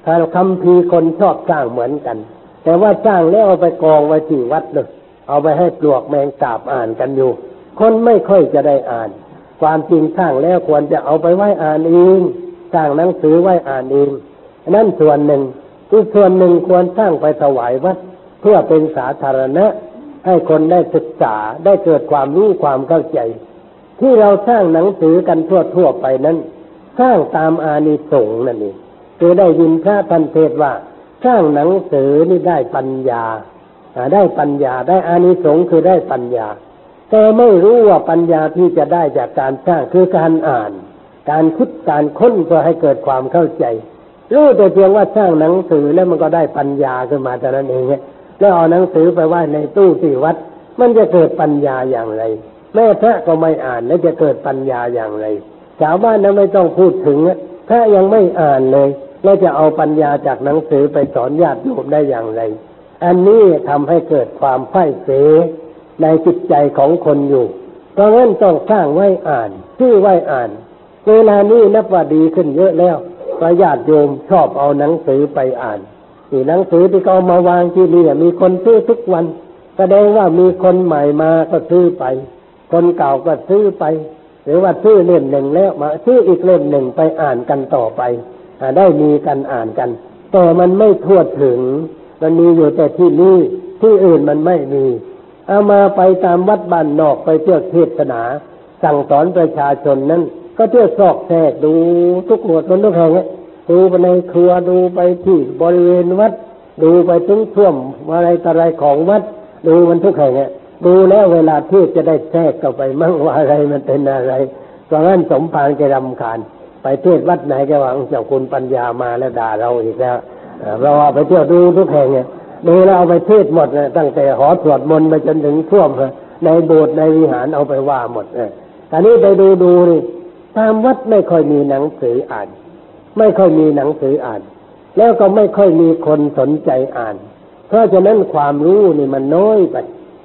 ถ้าคำพีคนชอบสร้างเหมือนกัน แต่ว่าสร้างแล้วเอาไปกองไว้ที่วัดเลยเอาไปให้ปลวกแมงสาบอ่านกันอยู่ คนไม่ค่อยจะได้อ่าน ความจริงสร้างแล้วควรจะเอาไปไว้อ่านเองสร้างหนังสือไว้อ่านเองนั่นส่วนหนึ่ง อีกส่วนหนึ่งควรสร้างไปถวายวัดเพื่อเป็นสาธารณะ ให้คนได้ศึกษาได้เกิดความรู้ความเข้าใจ ที่เราสร้างหนังสือกันทั่วทั่วไปนั้น สร้างตามอานิสงส์นั่นเองคือได้ยินพระท่านเทศว่า สร้างหนังสือนี่ได้ปัญญาได้ปัญญาได้อานิสงส์คือได้ปัญญา แต่ไม่รู้ว่าปัญญาที่จะได้จากการสร้างคือการอ่าน การคิดการค้นเพื่อให้เกิดความเข้าใจ รู้แต่เพียงว่าสร้างหนังสือแล้วมันก็ได้ปัญญาขึ้นมาแต่นั้นเองแล้วเอาหนังสือไปไว้ในตู้ที่วัด มันจะเกิดปัญญาอย่างไร แม่พระก็ไม่อ่านแล้วจะเกิดปัญญาอย่างไรชาวบ้านนั้นไม่ต้องพูดถึงพระยังไม่อ่านเลยแล้วจะเอาปัญญาจากหนังสือไปสอนญาติโยมได้อย่างไร อันนี้ทำให้เกิดความไฝ่เสในจิตใจของคนอยู่เพราะงั้นต้องสร้างไว้อ่านชื่อไว้อ่าน เวลานี้นับว่าดีขึ้นเยอะแล้ว ประญาติโยมชอบเอาหนังสือไปอ่านนี่หนังสือที่เขามาวางที่นี่มีคนซื้อทุกวัน แสดงว่ามีคนใหม่มาก็ซื้อไป คนเก่าก็ซื้อไป หรือว่าซื้อเล่มหนึ่งแล้วมาซื้ออีกเล่มหนึ่งไปอ่านกันต่อไปได้มีกันอ่านกัน แต่มันไม่ทั่วถึง มันมีอยู่แต่ที่นี่ที่อื่นมันไม่มีเอามาไปตามวัดบ้านนอกไปเที่ยวเทศนา สั่งสอนประชาชนนั้น ก็เที่ยวซอกแทกดูทุกหัวทุกแห่งดูไปในครัวดูไปที่บริเวณวัด ดูไปถึงท่วมอะไรต่ออะไรของวัด ดูมันทุกแห่งดูแล้วเวลาเทศจะได้แทรกเข้าไปมั่งว่าอะไรมันเป็นอะไรเพราะงั้นสมภารแกรำคาญไปเทศวัดไหนแกว่าเจ้าคุณปัญญามาแล้วด่าเราอีกแล้วเราเอาไปเที่ยวดูทุกแห่งเนี่ยดูแล้วเอาไปเทศหมดเลยตั้งแต่หอสวดมนต์ไปจนถึงท่วมในโบสถ์ในวิหารเอาไปว่าหมดเลยอันนี้ไปดูดูนี่ ตามวัดไม่ค่อยมีหนังสืออ่าน ไม่ค่อยมีหนังสืออ่าน แล้วก็ไม่ค่อยมีคนสนใจอ่าน เพราะฉะนั้นความรู้นี่มันน้อยไป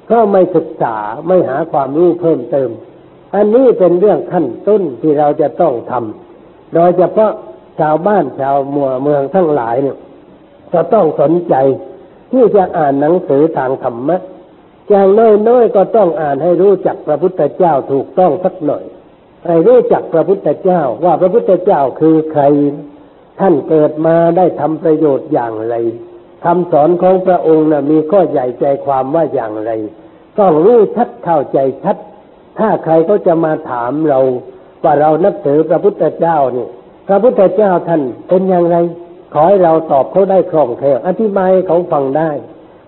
เพราะไม่ศึกษาไม่หาความรู้เพิ่มเติม อันนี้เป็นเรื่องขั้นต้นที่เราจะต้องทำโดยเฉพาะชาวบ้านชาวมืองเมืองทั้งหลายเนี่ยจะต้องสนใจที่จะอ่านหนังสือทางธรรมะอย่างน้อยๆก็ต้องอ่านให้รู้จักพระพุทธเจ้าถูกต้องสักหน่อย ให้รู้จักพระพุทธเจ้า ว่าพระพุทธเจ้าคือใคร ท่านเกิดมาได้ทำประโยชน์อย่างไรคำสอนของพระองค์นะ่ะมีข้อใหญ่ใจความว่าอย่างไร ต้องรู้ชัดเข้าใจชัด ถ้าใครก็จะมาถามเรา ว่าเรานับถือพระพุทธเจ้านี่พระพุทธเจ้าท่านเป็นอย่างไร ขอให้เราตอบเขาได้คล่องแคล่วอธิบายเขาฟังได้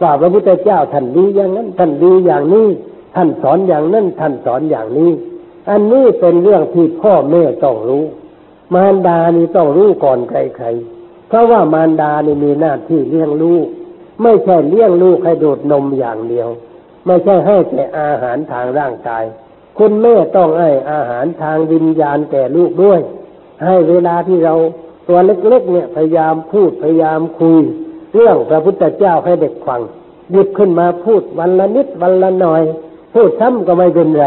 ว่าพระพุทธเจ้าท่านดีอย่างนั้น ท่านดีอย่างนี้ ท่านสอนอย่างนั้นท่านสอนอย่างนี้ อันนี้เป็นเรื่องที่พ่อแม่ต้องรู้ มารดานี่ต้องรู้ก่อนใครๆเพราะว่ามารดานี่มีหน้าที่เลี้ยงลูก ไม่ใช่เลี้ยงลูกให้ดูดนมอย่างเดียว ไม่ใช่ให้แต่อาหารทางร่างกาย คุณแม่ต้องให้อาหารทางวิญญาณแก่ลูกด้วย ให้เวลาที่เราตัวเล็กๆเนี่ยพยายามพูดพยายามคุย เรื่องพระพุทธเจ้าให้เด็กฟังหยิบขึ้นมาพูดวันละนิดวันละหน่อย พูดซ้ำก็ไม่เป็นไร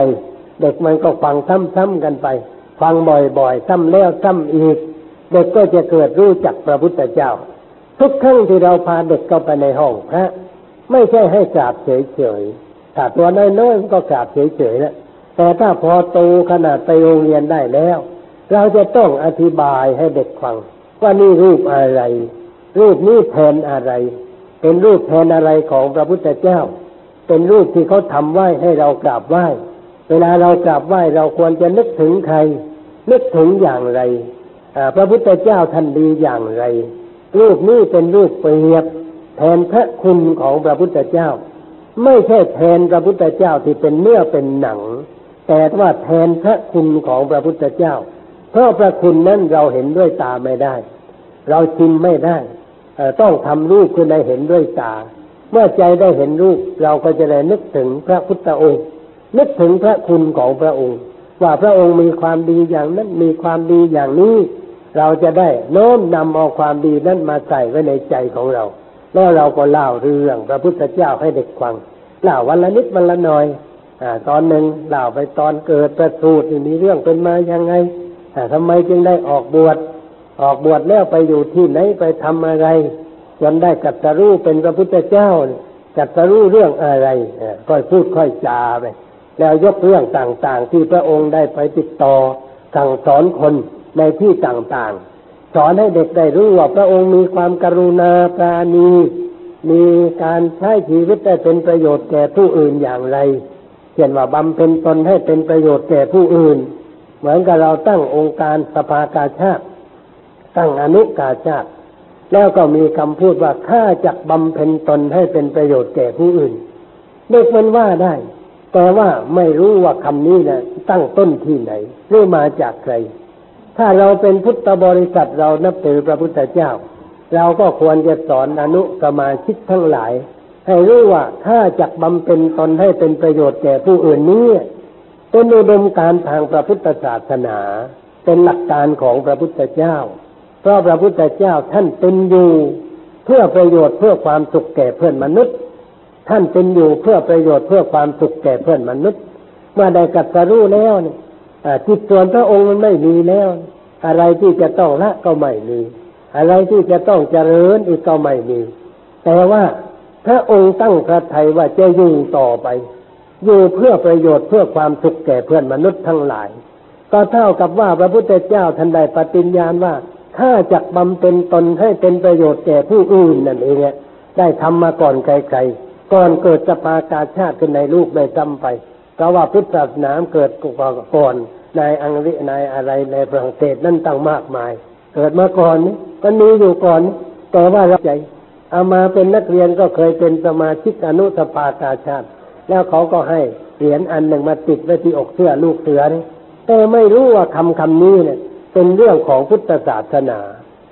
เด็กมันก็ฟังซ้ำๆกันไป ฟังบ่อยๆซ้ำแล้วซ้ำอีก เด็กก็จะเกิดรู้จักพระพุทธเจ้า ทุกครั้งที่เราพาเด็กเข้าไปในห้องพระไม่ใช่ให้กราบเฉยๆถ้าตัวน้อยๆก็กราบเฉยๆแล้วแต่ถ้าพอโตขนาดไปโรงเรียนได้แล้ว เราจะต้องอธิบายให้เด็กฟัง ว่านี่รูปอะไร รูปนี้แทนอะไร เป็นรูปแทนอะไรของพระพุทธเจ้า เป็นรูปที่เขาทำไหว้ให้เรากราบไหว้ เวลาเรากราบไหว้เราควรจะนึกถึงใคร นึกถึงอย่างไรพระพุทธเจ้าท่านดีอย่างไร รูปนี้เป็นรูปเปรียบ แทนพระคุณของพระพุทธเจ้า ไม่ใช่แทนพระพุทธเจ้าที่เป็นเนื้อเป็นหนัง แต่ว่าแทนพระคุณของพระพุทธเจ้า เพราะพระคุณนั้นเราเห็นด้วยตาไม่ได้ เราชิมไม่ได้ต้องทำรูปขึ้นได้เห็นด้วยตา เมื่อใจได้เห็นรูปเราก็จะได้นึกถึงพระพุทธองค์ นึกถึงพระคุณของพระองค์ ว่าพระองค์มีความดีอย่างนั้นมีความดีอย่างนี้ เราจะได้โน้มนำเอาความดีนั้นมาใส่ไว้ในใจของเรา แล้วเราก็เล่าเรื่องพระพุทธเจ้าให้เด็กฟังเล่าวันละนิดวันละหน่อยอตอนหนึ่งเล่าไปตอนเกิดประสูติมีเรื่องเป็นมายังไงทำไมจึงได้ออกบวชออกบวชแล้วไปอยู่ที่ไหนไปทำอะไร จนได้กัตตารู้เป็นพระพุทธเจ้ากัตตารู้เรื่องอะไรค่อยพูดค่อยจาไป แล้วยกเรื่องต่างๆ ที่พระองค์ได้ไปติดต่อสั่งสอนคนในที่ต่างๆ สอนให้เด็กได้รู้ว่าพระองค์มีความกรุณาปราณี มีการใช้ชีวิตได้เป็นประโยชน์แก่ผู้อื่นอย่างไรเช่นว่าบำเพ็ญตนให้เป็นประโยชน์แก่ผู้อื่น เหมือนกับเราตั้งองค์การสภากาชาติ ตั้งอนุกาชาติ แล้วก็มีคำพูดว่าข้าจักบำเพ็ญตนให้เป็นประโยชน์แก่ผู้อื่น เด็กมันว่าได้ แต่ว่าไม่รู้ว่าคำนี้นะตั้งต้นที่ไหนหรือมาจากใคร ถ้าเราเป็นพุทธบริษัทเรานับถือพระพุทธเจ้า เราก็ควรจะสอนอนุสมาชิกทั้งหลาย ให้รู้ว่าถ้าจักบำเพ็ญตนให้เป็นประโยชน์แก่ผู้อื่นนี้เป็นอุดมการทางพระพุทธศาสนา เป็นหลักการของพระพุทธเจ้า เพราะพระพุทธเจ้าท่านเป็นอยู่ เพื่อประโยชน์เพื่อความสุขแก่เพื่อนมนุษย์ ท่านเป็นอยู่เพื่อประโยชน์เพื่อความสุขแก่เพื่อนมนุษย์เมื่อได้กัตรู้แล้วนี่จิตส่วนพระองค์มันไม่มีแล้ว อะไรที่จะต้องละก็ไม่มีอะไรที่จะต้องเจริญอีกก็ไม่มี แต่ว่าพระองค์ตั้งพระทัยว่าจะอยู่ต่อไป อยู่เพื่อประโยชน์เพื่อความสุขแก่เพื่อนมนุษย์ทั้งหลาย ก็เท่ากับว่าพระพุทธเจ้าท่านได้ปฏิญญาณว่าถ้าจักบำเป็นตนให้เป็นประโยชน์แก่ผู้อื่นนั่นเองได้ทำมาก่อนใครๆ ก่อนเกิดสปากาชาติขึ้นในลูกได้จำไปเพราะว่าพุทธศาสนาเกิดก่อนในอังกฤษในอะไรในฝรั่งเศสนั่นตั้งมากมาย เกิดมาก่อนนี่ก็มีอยู่ก่อนแต่ว่าเราใจเอามาเป็นนักเรียนก็เคยเป็นสมาชิกอนุสภากาชาติ แล้วเขาก็ให้เหรียญอันหนึ่งมาติดไว้ที่อกเสื้อลูกเสือนี่แต่ไม่รู้ว่าคำคำนี้เนี่ยเป็นเรื่องของพุทธศาสนา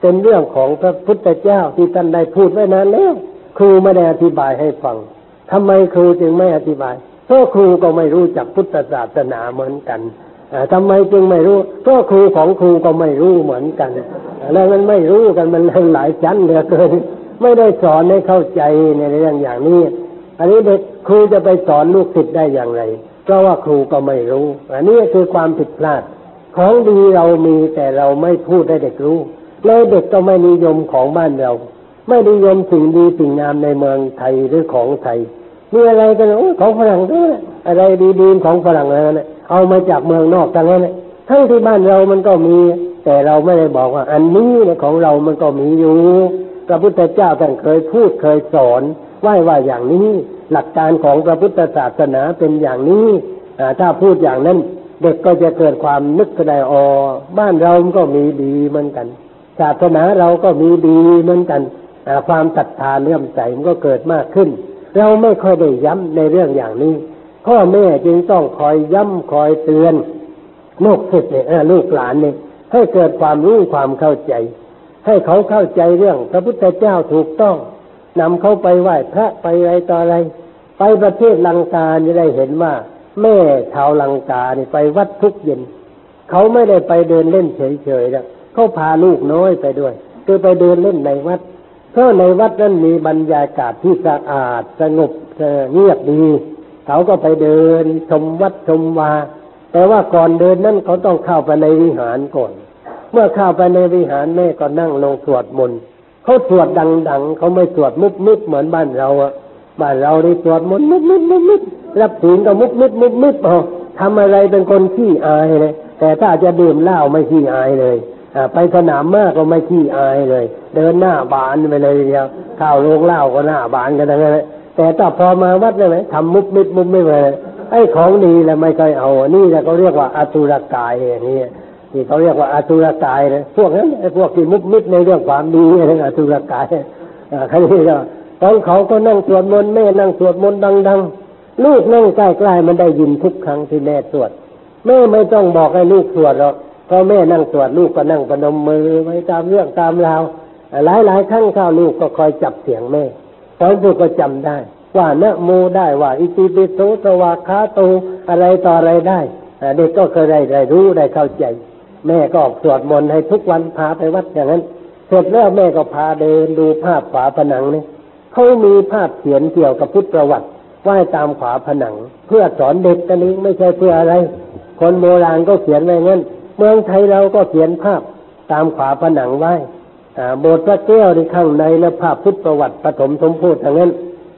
เป็นเรื่องของพระพุทธเจ้าที่ท่านได้พูดไว้นานแล้ว ครูไม่ได้อธิบายให้ฟังทำไมครูจึงไม่อธิบายเพราะครูก็ไม่รู้จักพุทธศาสนาเหมือนกันทำไมจึงไม่รู้เพราะครูของครูก็ไม่รู้เหมือนกันแล้วมันไม่รู้กันมันหลายชั้นเหลือเกินไม่ได้สอนให้เข้าใจในเรื่องอย่างนี้ อันนี้เด็กครูจะไปสอนลูกศิษย์ได้อย่างไร เพราะว่าครูก็ไม่รู้ อันนี้คือความผิดพลาด ของดีเรามีแต่เราไม่พูดให้เด็กรู้ แล้วเด็กก็ไม่นิยมของบ้านเรา ไม่นิยมสิ่งดีสิ่งงามในเมืองไทยหรือของไทยมีอะไรกันโอ้ของฝรั่งด้วยอะไรดีๆของฝรั่งอะไรนั่นเอามาจากเมืองนอกทั้งนั้นทั้งที่บ้านเรามันก็มี แต่เราไม่ได้บอกว่า อันนี้ของเรามันก็มีอยู่พระพุทธเจ้าท่านเคยพูดเคยสอนว่าว่าอย่างนี้ หลักการของพระพุทธศาสนาเป็นอย่างนี้ถ้าพูดอย่างนั้น เด็กก็จะเกิดความนึกได้อ๋อบ้านเราก็มีดีเหมือนกัน ศาสนาเราก็มีดีเหมือนกัน ความศรัทธาเลื่อมใสมันก็เกิดมากขึ้น เราไม่ค่อยได้ย้ำในเรื่องอย่างนี้ พ่อแม่จึงต้องคอยย้ำคอยเตือนลูกศิษย์เนี่ยลูกหลานเนี่ยให้เกิดความรู้ความเข้าใจ ให้เขาเข้าใจเรื่องพระพุทธเจ้าถูกต้องนำเขาไปไหว้พระไปอะไรต่ออะไร ไปประเทศลังกาจะได้เห็นว่า แม่ชาวลังกาเนี่ไปวัดทุกเย็นเขาไม่ได้ไปเดินเล่นเฉยๆนะเขาพาลูกน้อยไปด้วย คือไปเดินเล่นในวัด เพราะในวัดนั้นมีบรรยากาศที่สะอาดสงบเงียบดี เขาก็ไปเดินชมวัดชมวา แต่ว่าก่อนเดินนั้นเขาต้องเข้าไปในวิหารก่อน เมื่อเข้าไปในวิหารแม่ก็นั่งลงสวดมนต์เขาสวดดังๆ เขาไม่สวดมุบมิบเหมือนบ้านเราอะบ้านเราได้สวดมนต์มุบมิบมุบมิบรับศีลก็มุบมิบมุบมิบพอทำอะไรเป็นคนขี้อายเลยแต่ถ้าจะดื่มเหล้าไม่ขี้อายเลย ไปสนามมากก็ไม่ขี้อายเลย เดินหน้าบานไปเลยเดียวข้าวโรงเหล้าก็หน้าบานกันทั้งนั้นแต่ถ้าพอมาวัดเลยไหมทำมุกมิดมุกไม่เลยไอ้ของดีแล้วไม่เคยเอานี่แหละเขาเรียกว่าอาตุรกายอย่างนี้ที่เขาเรียกว่าอาตุรกายเลยพวกนั้นไอ้พวกที่มุกมิดในเรื่องความดีเรื่องอาตุรกายเขาเรียกของเขาก็นั่งสวดมนต์แม่นั่งสวดมนต์ดัง ๆ ลูกนั่งใกล้ๆมันได้ยินทุกครั้งที่แม่สวดแม่ไม่ต้องบอกให้ลูกสวดหรอก พอแม่นั่งสวดลูกก็นั่งประนมมือไว้ตามเรื่องตามราวหลายหลายครั้งข้าวลูกก็คอยจับเสียงแม่ตอนลูกก็จำได้ ว่านะโมได้ว่า อิติปิโสสวาคาโตอะไรต่ออะไรได้เด็กก็เคยได้ได้รู้ได้เข้าใจ แม่ก็ออกสวดมนต์ให้ทุกวันพาไปวัดอย่างนั้นเสร็จแล้วแม่ก็พาเดินดูภาพฝาผนังนี่เขามีภาพเขียนเกี่ยวกับพุทธประวัติไหว้ตามฝาผนัง เพื่อสอนเด็กกันนี้ไม่ใช่เพื่ออะไร คนโบราณก็เขียนไว้งั้น เมืองไทยเราก็เขียนภาพตามฝาผนังไว้โบสถ์พระแก้วในข้างในและภาพพุทธประวัติปฐมสมโพธิทางนั้น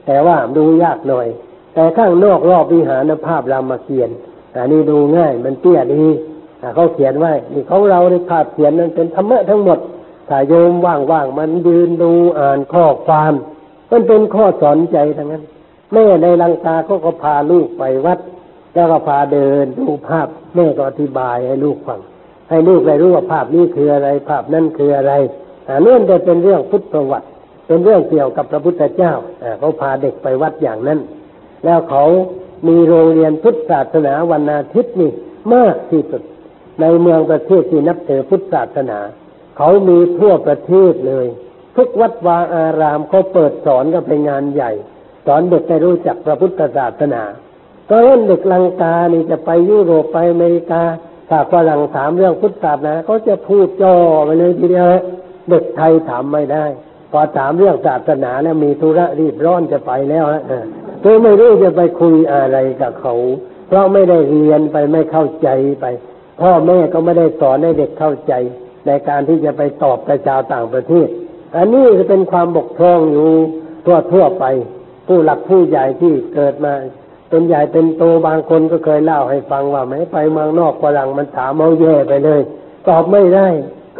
แต่ว่าดูยากหน่อย แต่ข้างนอกรอบวิหารภาพรามเกียรติอันนี้ดูง่ายมันเตี้ยดีเขาเขียนไว้นี่ของเราในภาพเขียนนั้นเป็นธรรมะทั้งหมดถ้าโยมว่างๆมันยืนดูอ่านข้อความ มันเป็นข้อสอนใจทั้งนั้นแม่ในลังกาเขาก็พาลูกไปวัด แล้วก็พาเดินดูภาพแม่ก็อธิบายให้ลูกฟัง ให้ลูกได้รู้ว่าภาพนี้คืออะไร ภาพนั้นคืออะไรเนื่องแต่เป็นเรื่องพุทธประวัติ เป็นเรื่องเกี่ยวกับพระพุทธเจ้าเขาพาเด็กไปวัดอย่างนั้น แล้วเขามีโรงเรียนพุทธศาสนาวันอาทิตย์นี่มากที่สุด ในเมืองประเทศที่นับถือพุทธศาสนา เขามีทั่วประเทศเลย ทุกวัดวาอารามเขาเปิดสอนกันเป็นงานใหญ่ สอนเด็กให้รู้จักพระพุทธศาสนา ตอนนั้นเด็กลังกานี่จะไปยุโรปไปอเมริกาถ้าฝรั่งถามเรื่องพุทธศาสนาเขาจะพูดจ่อไปเลยทีเดียวเด็กไทยถามไม่ได้ พอถามเรื่องศาสนาแล้วมีธุระรีบร้อนจะไปแล้วฮะคือไม่รู้จะไปคุยอะไรกับเขา เพราะไม่ได้เรียนไปไม่เข้าใจไป พ่อแม่ก็ไม่ได้สอนให้เด็กเข้าใจ ในการที่จะไปตอบกระชาวต่างประเทศ อันนี้จะเป็นความบกพร่องอยู่ทั่วทั่วไป ผู้หลักผู้ใหญ่ที่เกิดมา เป็นใหญ่เป็นโตบางคนก็เคยเล่าให้ฟังว่าไม่ไปเมืองนอกฝรั่งมันถามเอาแย่ไปเลย ตอบไม่ได้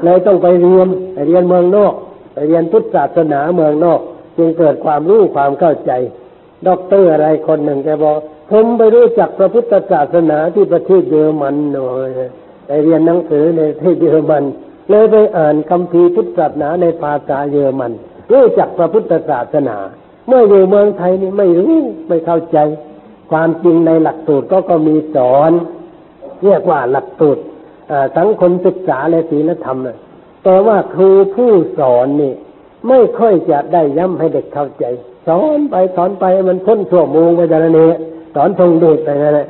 เลยต้องไปเรียนไปเรียนเมืองนอกไปเรียนพุทธศาสนาเมืองนอก จึงเกิดความรู้ความเข้าใจด็อกเตอร์อะไรคนหนึ่งแกบอกผมไปรู้จักพระพุทธศาสนาที่ประเทศเยอรมันหน่อยไปเรียนหนังสือในประเทศเยอรมันเลยไปอ่านคำพีพุทธศาสนาในภาษาเยอรมัน รู้จักพระพุทธศาสนา เมื่ออยู่เมืองไทยนี่ไม่รู้ไม่เข้าใจ ความจริงในหลักสูตรก็ก็มีสอน เรียกว่าหลักสูตรสังคมศึกษาและศีลธรรมแต่ว่าครูผู้สอนนี่ ไม่ค่อยจะได้ย้ำให้เด็กเข้าใจ สอนไปสอนไปมันพ้นชั่วโมงไปแต่ละนี้สอนทงด็กไปนั่นแหละ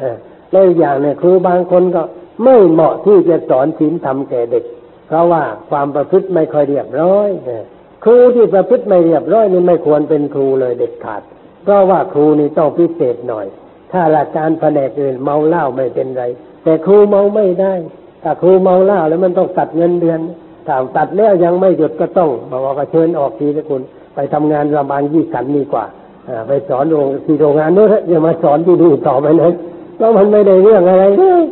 แล้วอย่างเนี่ยครูบางคนก็ไม่เหมาะที่จะสอนศีลธรรมแก่เด็ก เพราะว่าความประพฤติไม่ค่อยเรียบร้อยครูที่ประพฤติไม่เรียบร้อยนี่ไม่ควรเป็นครูเลยเด็ดขาดเพราะว่าครูนี่ต้องพิเศษหน่อย ถ้าหลัการแผนกอื่นเมาเหล้าไม่เป็นไร แต่ครูเมาไม่ได้ ถ้าครูเมาเหล้าแล้วมันต้องตัดเงินเดือนถ้าตัดแล้วยังไม่หยุดก็ต้องบอกว่าเชิญออกทีนะคุณไปทำงานระบางยี่ขันดีกว่าไปสอนโรงที่โรงงานนู้นอย่ามาสอนที่ดูต่อไปนะเพราะมันไม่ได้เรื่องอะไร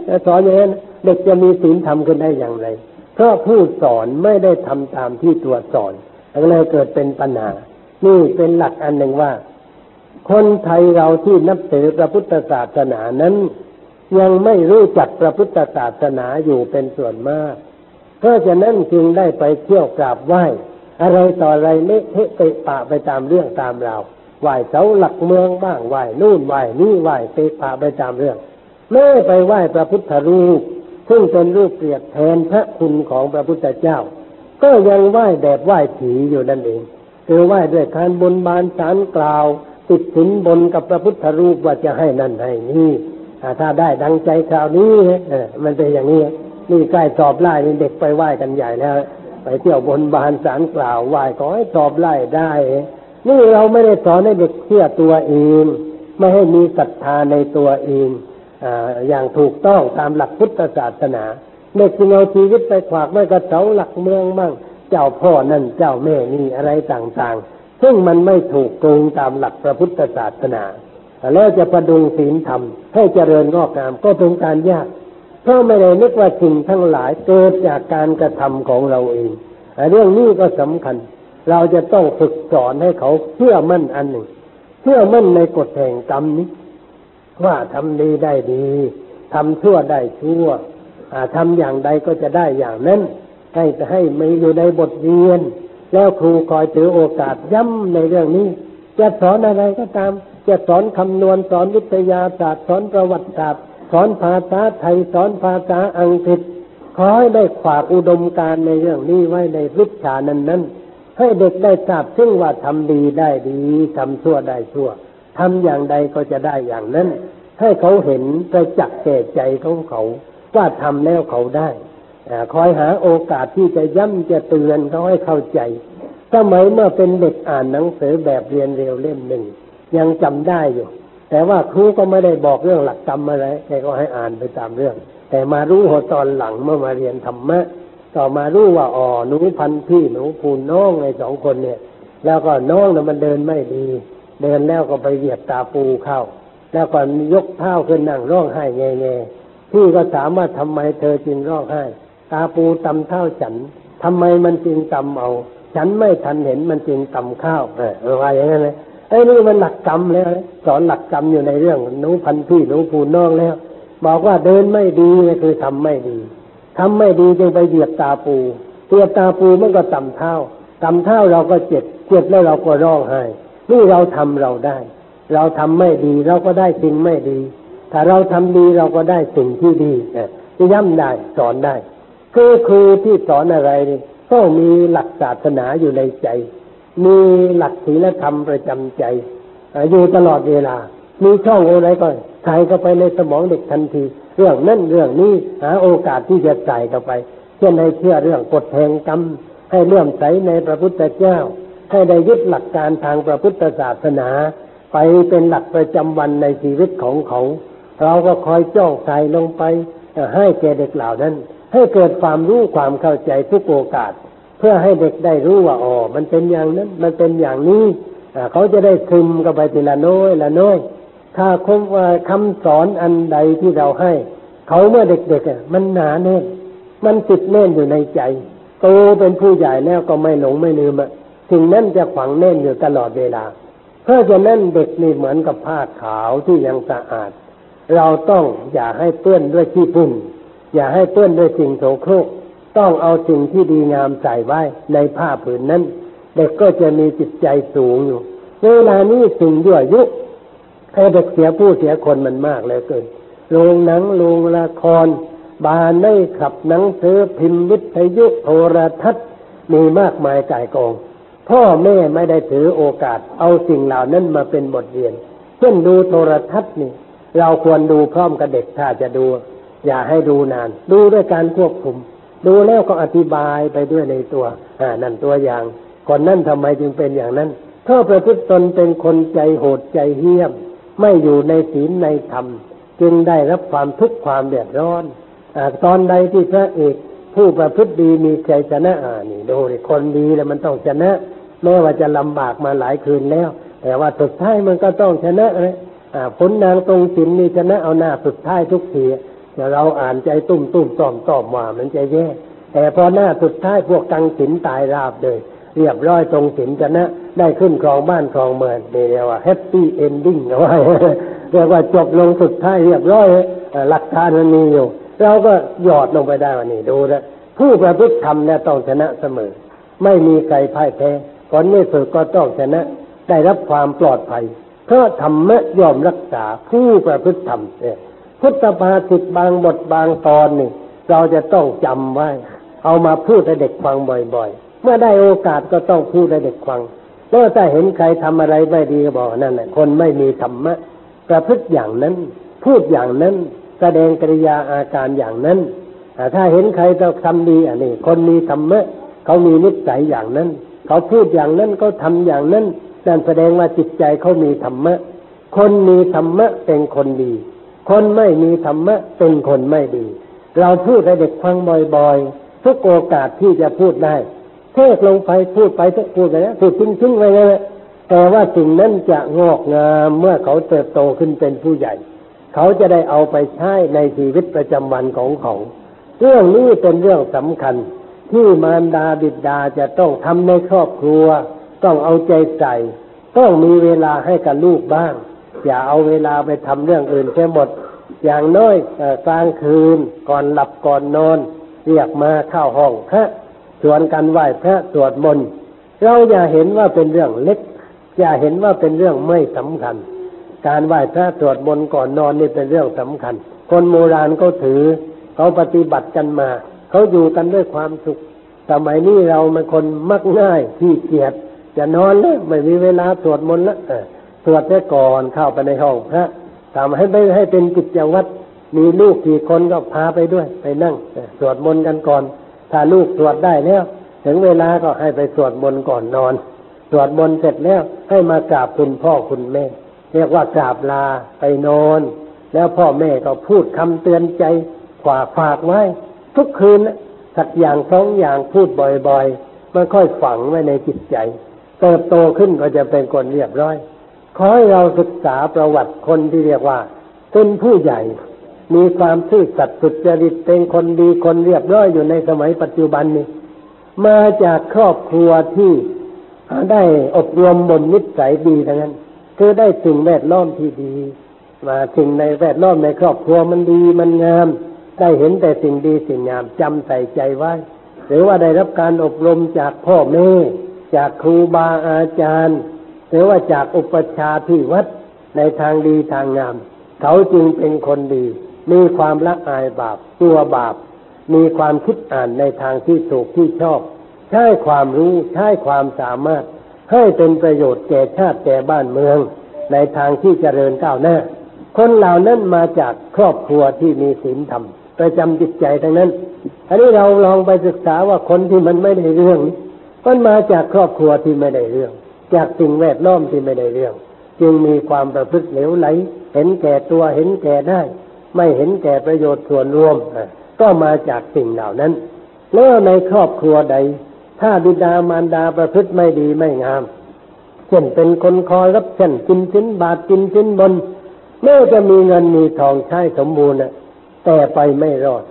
จะสอนอย่างนั้นเด็กจะมีศีลทำกันได้อย่างไรเพราะผู้สอนไม่ได้ทำตามที่ตัวสอนก็เลยเกิดเป็นปัญหา นี่เป็นหลักอันหนึ่งว่า คนไทยเราที่นับถือพระพุทธศาสนานั้น ยังไม่รู้จักพระพุทธศาสนาอยู่เป็นส่วนมาก เพราะฉะนั้นจึงได้ไปเที่ยวกราบไหว้ อะไรต่ออะไรเละเทะเตะปะไปตามเรื่องตามราวไหว้เสาหลักเมืองบ้างไหว้นู่นไหว้นี่ไหว้เตะปะไปตามเรื่องแม่ไปไหว้พระพุทธรูป ซึ่งเป็นรูปเปรียบแทนพระคุณของพระพุทธเจ้า ก็ยังไหว้แบบไหว้ผีอยู่นั่นเองคือไหว้ด้วยการบนบานสารกล่าว ติดสินบนกับพระพุทธรูปว่าจะให้นั่นให้นี่ถ้าได้ดังใจคราวนี้มันเป็นอย่างนี้นี่ใกล้สอบไล่เด็กไปไหว้กันใหญ่แล้ว ไปเที่ยวบนบานสารกล่าวไหว้ขอให้สอบไล่ได้ นี่เราไม่ได้สอนให้เด็กเชื่อตัวเอง ไม่ให้มีศรัทธาในตัวเองอย่างถูกต้องตามหลักพุทธศาสนาเด็กจึงเอาชีวิตไปขวากไว้กับเสาหลักเมืองบ้าง เจ้าพ่อนั่นเจ้าแม่นี่อะไรต่างๆ ซึ่งมันไม่ถูกตรงตามหลักพระพุทธศาสนา แล้วจะประดุงศีลธรรม ให้เจริญงอกงามก็เป็นการยาก เพราะไม่ได้นึกว่าสิ่งทั้งหลายเกิดจากการกระทำของเราเอง เรื่องนี้ก็สำคัญ เราจะต้องฝึกสอนให้เขาเชื่อมั่นอันหนึ่ง เชื่อมั่นในกฎแห่งกรรมนี้ ว่าทำดีได้ดีทำชั่วได้ชั่วทำอย่างใดก็จะได้อย่างนั้นให้ให้ไม่อยู่ในบทเรียน แล้วครูคอยถือโอกาสย้ำในเรื่องนี้ จะสอนอะไรก็ตาม จะสอนคำนวณสอนวิทยาศาสตร์ สอนประวัติศาสตร์ สอนภาษาไทยสอนภาษาอังกฤษขอให้ได้ฝากอุดมการในเรื่องนี้ไว้ในวิชานั้นนั้นให้เด็กได้ทราบซึ่งว่าทำดีได้ดีทำชั่วได้ชั่วทำอย่างใดก็จะได้อย่างนั้น ให้เขาเห็นประจักษ์แก่ใจของเขา ว่าทำแล้วเขาได้ คอยหาโอกาสที่จะย้ำจะเตือนเขาให้เข้าใจสมัยเมื่อเป็นเด็กอ่านหนังสือแบบเรียนเร็วเล่มหนึ่ง ยังจำได้อยู่ แต่ว่าครูก็ไม่ได้บอกเรื่องหลักกรรมอะไรแต่ก็ให้อ่านไปตามเรื่อง แต่มารู้หัวตอนหลังเมื่อมาเรียนธรรมะต่อมารู้ว่าอ๋อหนูพันพี่หนูพูนน้องไอ้สองคนเนี่ย แล้วก็น้องน่ะมันเดินไม่ดี เดินแล้วก็ไปเหยียบตาปูเข้า แล้วก็ยกเท้าขึ้นนั่งร้องไห้แง่แง่พี่ก็ถามว่าทำไมเธอจึงร้องไห้ ตาปูตำเท้าฉันทำไมมันจึงตำเอา ฉันไม่ทันเห็นมันจึงตำข้าวเออว่าอย่างนั้นเลยไอ้นี่มันหลักกรรมแล้วสอนหลักกรรมอยู่ในเรื่องหนูพันพี่หนูพูน้องแล้ว บอกว่าเดินไม่ดีนี่คือทำไม่ดีทำไม่ดีจึงไปเหยียบตาปูเหยียบตาปูมันก็ต่ำเท้าต่ำเท้าเราก็เจ็บเจ็บแล้วเราก็ร้องไห้นี่เราทำเราได้ เราทำไม่ดีเราก็ได้สิ่งไม่ดี ถ้าเราทำดีเราก็ได้สิ่งที่ดีที่ย่ำได้สอนได้ คือครูที่สอนอะไรนี่ต้องมีหลักศาสนาอยู่ในใจ มีหลักศีลธรรมประจำใจอยู่ตลอดเวลา มีช่องอะไรก็ใส่เข้าไปในสมองเด็กทันที เรื่องนั่นเรื่องนี้หาโอกาสที่จะใส่เข้าไป เช่นให้เชื่อเรื่องกฎแห่งกรรม ให้เลื่อมใสในพระพุทธเจ้า ให้ได้ยึดหลักการทางพระพุทธศาสนา ไปเป็นหลักประจำวันในชีวิตของเขา เราก็คอยจ้องใส่ลงไปให้แก่เด็กเหล่านั้น ให้เกิดความรู้ความเข้าใจทุกโอกาส เพื่อให้เด็กได้รู้ว่าอ๋อมันเป็นอย่างนั้น มันเป็นอย่างนี้เขาจะได้ซึมเข้าไปทีละน้อยละน้อย ถ้าคว่าคำสอนอันใดที่เราให้ เขาเมื่อเด็กๆอะมันหนาแน่นมันติดแน่นอยู่ในใจโตเป็นผู้ใหญ่แล้วก็ไม่หลงไม่ลืมอะสิ่งนั้นจะฝังแน่นอยู่ตลอดเวลา เพราะฉะนั้นเด็กนี่เหมือนกับผ้าขาวที่ยังสะอาด เราต้องอย่าให้เปื้อนด้วยขี้พุ่น อย่าให้เปื้อนด้วยสิ่งโสโครก ต้องเอาสิ่งที่ดีงามใส่ไว้ในผ้าผืนนั้น เด็กก็จะมีจิตใจสูงอยู่ เวลานี้สิ่งยั่วยุให้เด็กเสียผู้เสียคนมันมากเลยเกินโรงหนังโรงละคร บานได้ขับหนังสือพิมพ์วิทยุโทรทัศน์มีมากมายก่ายกอง พ่อแม่ไม่ได้ถือโอกาส เอาสิ่งเหล่านั้นมาเป็นบทเรียน เช่นดูโทรทัศน์นี่ เราควรดูพร้อมกับเด็กถ้าจะดู อย่าให้ดูนาน ดูด้วยการควบคุม ดูแล้วก็อธิบายไปด้วยในตัว อ่านั่นตัวอย่างคนนั้นทำไมจึงเป็นอย่างนั้นเพราะประพฤติตนเป็นคนใจโหดใจเหี้ยม ไม่อยู่ในศีลในธรรม จึงได้รับความทุกข์ความเดือดร้อนอตอนใดที่พระเอกผู้ประพฤติดีมีใจชนะอ่านี่ดูคนดีแล้วมันต้องชนะแม้ว่าจะลำบากมาหลายคืนแล้ว แต่ว่าสุดท้ายมันก็ต้องชนะเลยผลนางทรงศีลนี่ชนะเอาหน้าสุดท้ายทุกที แต่เราอ่านใจตุ้มตุ้มต้อมต้อมว่ามันจะแย่แต่พอหน้าสุดท้ายพวกกังศีลตายราบเลย เรียบร้อยทรงศีลชนะ ได้ขึ้นครองบ้านครองเมืองเรียกว่า happy ending เอาไว้เรียกว่าจบลงสุดท้ายเรียบร้อยหลักการมันมีอยู่ เราก็หยอดลงไปได้วันนี้ดูนะผู้ประพฤติธรรมเนี่ยต้องชนะเสมอ ไม่มีใครพ่ายแพ้ก่อนนี้สุดก็ต้องชนะ ได้รับความปลอดภัยเพราะธรรมะยอมรักษาผู้ประพฤติธรรมเนี่ย พุทธภาษิตบางบทบางตอนนี่เราจะต้องจำไว้ เอามาพูดให้เด็กฟังบ่อยๆ เมื่อได้โอกาสก็ต้องพูดให้เด็กฟังแล้วถ้าเห็นใครทำอะไรไม่ดีก็บอกนั่นแหละคนไม่มีธรรมะประพฤติอย่างนั้น พูดอย่างนั้น แสดงกริยาอาการอย่างนั้นถ้าเห็นใครจะทำดีอันนี้คนมีธรรมะเขามีนิสัยอย่างนั้น เขาพูดอย่างนั้นเขาทาอย่างนั้นนั่นแสดงว่าจิตใจเขามีธรรมะ คนมีธรรมะเป็นคนดี คนไม่มีธรรมะเป็นคนไม่ดี เราพูดให้เด็กฟังบ่อยๆ ทุกโอกาสที่จะพูดได้ เทศลงไปพูดไปพูดไปนะพูดทิ้งทิ้งไปเลยแต่ว่าสิ่งนั้นจะงอกงามเมื่อเขาเติบโตขึ้นเป็นผู้ใหญ่ เขาจะได้เอาไปใช้ในชีวิตประจำวันของเขา เรื่องนี้เป็นเรื่องสำคัญ ที่มารดาบิดาจะต้องทำในครอบครัว ต้องเอาใจใส่ ต้องมีเวลาให้กับลูกบ้าง อย่าเอาเวลาไปทำเรื่องอื่นแค่หมด อย่างน้อยกลางคืนก่อนหลับก่อนนอน เรียกมาเข้าห้องพระชวนกันไหว้พระสวดมนต์เราอย่าเห็นว่าเป็นเรื่องเล็ก อย่าเห็นว่าเป็นเรื่องไม่สำคัญ การไหว้พระสวดมนต์ก่อนนอนนี่เป็นเรื่องสำคัญ คนโบราณเขาถือ เขาปฏิบัติกันมาเขาอยู่กันด้วยความสุขสมัยนี้เราเป็นคนมักง่ายที่เกียจจะนอนแล้วไม่มีเวลาสวดมนต์แล้ว วดแค่ก่อนเข้าไปในห้องพระทำให้ไม่ให้เป็นกิจวัตรมีลูกกี่คนก็พาไปด้วย ไปนั่งสวดมนต์กันก่อน ถ้าลูกสวดได้แล้วถึงเวลาก็ให้ไปสวดมนต์ก่อนนอน สวดมนต์เสร็จแล้วให้มากราบคุณพ่อคุณแม่ เรียกว่ากราบลาไปนอน แล้วพ่อแม่ก็พูดคำเตือนใจฝากฝากไว้ ทุกคืนสักอย่างสองอย่างพูดบ่อยๆมันค่อยฝังไว้ในจิตใจ เติบโตขึ้นก็จะเป็นคนเรียบร้อย ขอให้เราศึกษาประวัติคนที่เรียกว่า เป็นผู้ใหญ่ มีความซื่อสัตย์สุจริตเป็นคนดีคนเรียบร้อยอยู่ในสมัยปัจจุบันนี้ มาจากครอบครัวที่ได้อบรมบ่มนิสัยดีทั้งนั้น คือได้สิ่งแวดล้อมที่ดี มาสิ่งในแวดล้อมในครอบครัวมันดีมันงาม ได้เห็นแต่สิ่งดีสิ่งงามจำใส่ใจไว้ หรือว่าได้รับการอบรมจากพ่อแม่จากครูบาอาจารย์ หรือว่าจากอุปชาที่วัดในทางดีทางงาม เขาจึงเป็นคนดี มีความละอายบาปตัวบาป มีความคิดอ่านในทางที่ถูกที่ชอบ ใช้ความรู้ใช้ความสามารถ ให้เป็นประโยชน์แก่ชาติแก่บ้านเมือง ในทางที่เจริญก้าวหน้า คนเหล่านั้นมาจากครอบครัวที่มีศีลธรรมประจำจิตใจทั้งนั้น อันนี้เราลองไปศึกษาว่าคนที่มันไม่ได้เรื่อง มันมาจากครอบครัวที่ไม่ได้เรื่อง จากสิ่งแวดล้อมที่ไม่ได้เรื่อง จึงมีความประพฤติเหลวไหล เห็นแก่ตัวเห็นแก่ได้ ไม่เห็นแก่ประโยชน์ส่วนรวมก็มาจากสิ่งเหล่านั้น แล้วในครอบครัวใด ถ้าบิดามารดาประพฤติไม่ดีไม่งามเช่นเป็นคนคอยรับเช่นกินสินบาทกินสินบนแม้จะมีเงินมีทองใช้สมบูรณ์แต่ไปไม่รอด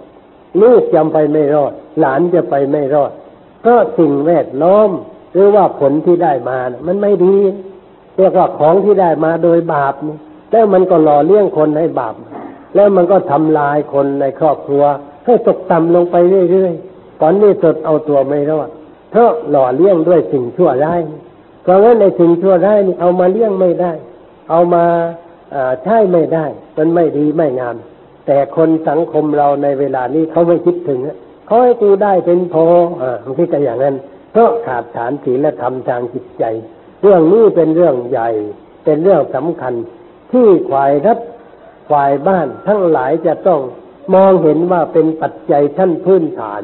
ลูกจำไปไม่รอด หลานจะไปไม่รอดเพราะสิ่งแวดล้อม หรือว่าผลที่ได้มานะมันไม่ดีเรียกว่าของที่ได้มาโดยบาปนี่แล้วมันก็หล่อเลี้ยงคนให้บาป แล้วมันก็ทำลายคนในครอบครัวให้ตกต่ำลงไปเรื่อยๆตอนนี้สดเอาตัวไม่รอดเพราะหล่อเลี้ยงด้วยสิ่งชั่วร้ายเพราะงั้นในสิ่งชั่วร้ายนี่เอามาเลี้ยงไม่ได้ เอามาใช้ไม่ได้ มันไม่ดีไม่งาม แต่คนสังคมเราในเวลานี้เขาไม่คิดถึงเขาให้กูได้เป็นพออ่ามันคิดกันอย่างนั้น เพราะขาดฐานศีลธรรมทางจิตใจ เรื่องนี้เป็นเรื่องใหญ่ เป็นเรื่องสำคัญ ที่ฝ่ายรัฐฝ่ายบ้านทั้งหลายจะต้องมองเห็นว่าเป็นปัจจัยชั้นพื้นฐาน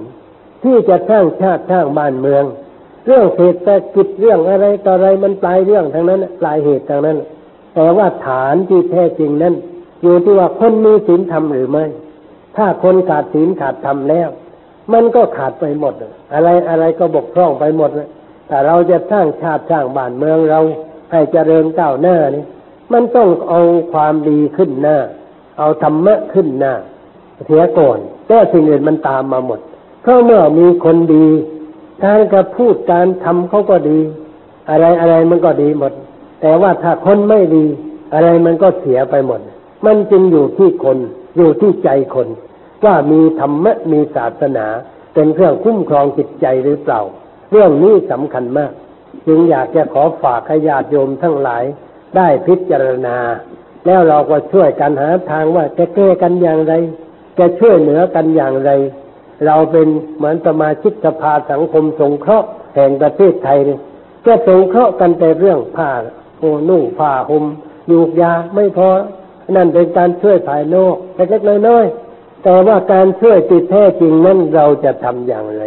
ที่จะสร้างชาติสร้างบ้านเมือง เรื่องเศรษฐกิจเรื่องอะไรต่ออะไรมันปลายเรื่องทั้งนั้นปลายเหตุทั้งนั้น แต่ว่าฐานที่แท้จริงนั้น อยู่ที่ว่าคนมีศีลธรรมหรือไม่ ถ้าคนขาดศีลขาดธรรมแล้ว มันก็ขาดไปหมด อะไรอะไรก็บกพร่องไปหมดเลยแต่เราจะสร้างชาติสร้างบ้านเมืองเราให้เจริญก้าวหน้านี่มันต้องเอาความดีขึ้นหน้า เอาธรรมะขึ้นหน้า เสียก่อนแต่สิ่งอื่นมันตามมาหมด เพราะเมื่อมีคนดีการกระพูดการทำเขาก็ดี อะไรอะไรมันก็ดีหมด แต่ว่าถ้าคนไม่ดี อะไรมันก็เสียไปหมด มันจึงอยู่ที่คน อยู่ที่ใจคน ว่ามีธรรมะมีศาสนา เป็นเครื่องคุ้มครองจิตใจหรือเปล่า เรื่องนี้สำคัญมาก จึงอยากจะขอฝากขญาติโยมทั้งหลาย ได้พิจารณา แล้วเราก็ช่วยกันหาทางว่าจะแก้กันอย่างไร จะช่วยเหลือกันอย่างไร เราเป็นเหมือนสมาชิกสภาสังคมสงเคราะห์แห่งประเทศไทยเนี่ยจะสงเคราะห์กันแต่เรื่องผ้าโอนุ่งผ้าห่มยูกยาไม่พอนั่นเป็นการช่วยภายนอกเล็กๆน้อยๆ แต่ว่าการช่วยจิตแท้จริงนั้นเราจะทำอย่างไร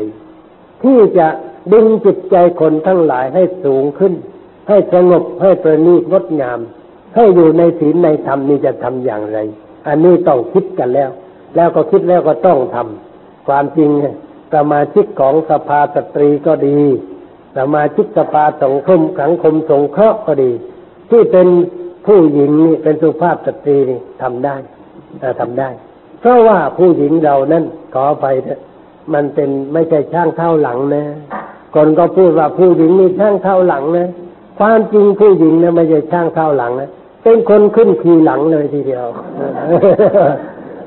ที่จะดึงจิตใจคนทั้งหลายให้สูงขึ้น ให้สงบให้ประณีตงดงาม ให้อยู่ในศีลในธรรมนี่จะทำอย่างไร อันนี้ต้องคิดกันแล้ว แล้วก็คิดแล้วก็ต้องทำความจริงสมาชิกของสภาสตรีก็ดี สมาชิกสภาสังคมสังคมสงเคราะห์ก็ดี ที่เป็นผู้หญิงนี่เป็นสุภาพสตรีนี่ทำได้ทำได้ ราะว่าผู้หญิงเรานั้นขอไปเถอะมันเป็นไม่ใช่ช่างเท่าหลังนะคนก็พูดว่าผู้หญิงนี่ช่างเท่าหลังนะความจริงผู้หญิงนะไม่ใช่ช่างเท่าหลังนะเป็นคนขึ้นขี่หลังเลยทีเดียว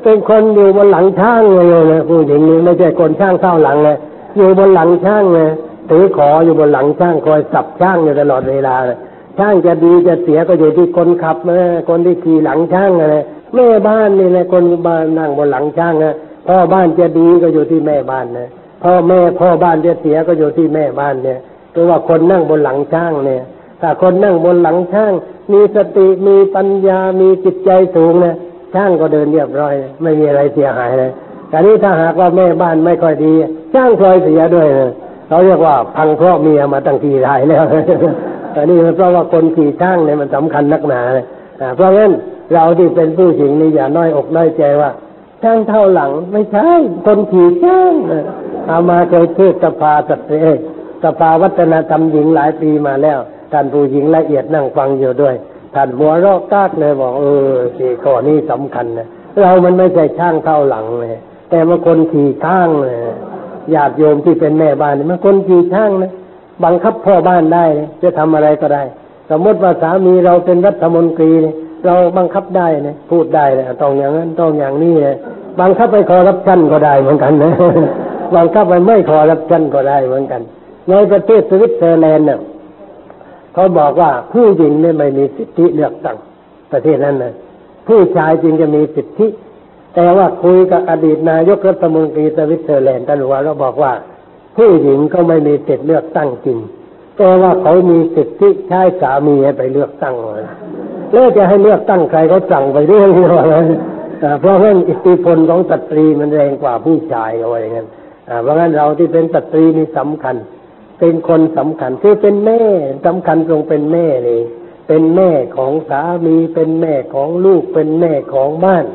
เป็นคนอยู่บนหลังช่างเลยนะผู้หญิงนี่ไม่ใช่คนช่างเท่าหลังเลยอยู่บนหลังช่างเลยถือขออยู่บนหลังช่างคอยสับช่างอยู่ตลอดเวลาเลยช่างจะดีจะเสียก็อยู่ที่คนขับนะคนที่ขี่หลังช่างนะ แม่บ้านนี่แหละคนบ้านนั่งบนหลังช่างนะพ่อบ้านจะดีก็อยู่ที่แม่บ้านนะพ่อแม่พ่อบ้านจะเสียก็อยู่ที่แม่บ้านเนี่ยคือว่าคนนั่งบนหลังช่างเนี่ย ถ้าคนนั่งบนหลังช่าง มีสติมีปัญญามีจิตใจสูงนะช่างก็เดินเรียบร้อย ไม่มีอะไรเสียหายเลยแต่นี้ถ้าหากว่าแม่บ้านไม่ค่อยดีช่างพลอยเสียด้วยนะเขาเรียกว่าพังเพราะเมียมาตั้งทีไรแล้วอันนี้เพราะว่าคนขี่ช่างเนี่ยมันสำคัญนักหนาเลยเพราะงั้น เราที่เป็นผู้หญิงนี่อย่าน้อยอกน้อยใจว่าช่างเท่าหลังไม่ใช่ คนขี่ช่างเอามาเคยเทศสภาสตรีสภาวัฒนธรรมหญิงหลายปีมาแล้ว ท่านผู้หญิงละเอียดนั่งฟังอยู่ด้วย ท่านหัวรอกกากเลยบอกเออสี่ข้อนี้สำคัญนะเรามันไม่ใช่ช่างเท่าหลังเลยแต่มาคนขี่ช่างเลยญาติโยมที่เป็นแม่บ้านมันคนขี่ช่างนะบังคับพ่อบ้านได้จะทำอะไรก็ได้ สมมติว่าสามีเราเป็นรัฐมนตรีเเราบังคับได้นะพูดได้เลยต้องอย่างนั้นต้องอย่างนี้นะบังคับไปขอรับชั้นก็ได้เหมือนกันนะบังคับไปไม่ขอรับชั้นก็ได้เหมือนกันในประเทศสวิตเซอร์แลนด์เนี่ยเขาบอกว่าผู้หญิงเนี่ยไม่มีสิทธิเลือกตั้งประเทศนั้นนะผู้ชายจริงจะมีสิทธิ แต่ว่าคุยกับอดีตนายกรัฐมนตรีสวิตเซอร์แลนด์ท่านว่าเราบอกว่า ผู้หญิงก็ไม่มีสิทธิเลือกตั้งจริงแต่ว่าเขามีสิทธิใช้สามีให้ไปเลือกตั้งเลย แล้วจะให้เลือกตั้งใครเขาสั่งไปเรื่องนี้เลยเพราะงั้นอิทธิพลของสตรีมันแรงกว่าผู้ชายเอาไว้งั้นเพราะงั้นเราที่เป็นสตรีนี่สำคัญ เป็นคนสำคัญคือเป็นแม่สำคัญตรงเป็นแม่นี่เป็นแม่ของสามีเป็นแม่ของลูก เป็นแม่ของบ้าน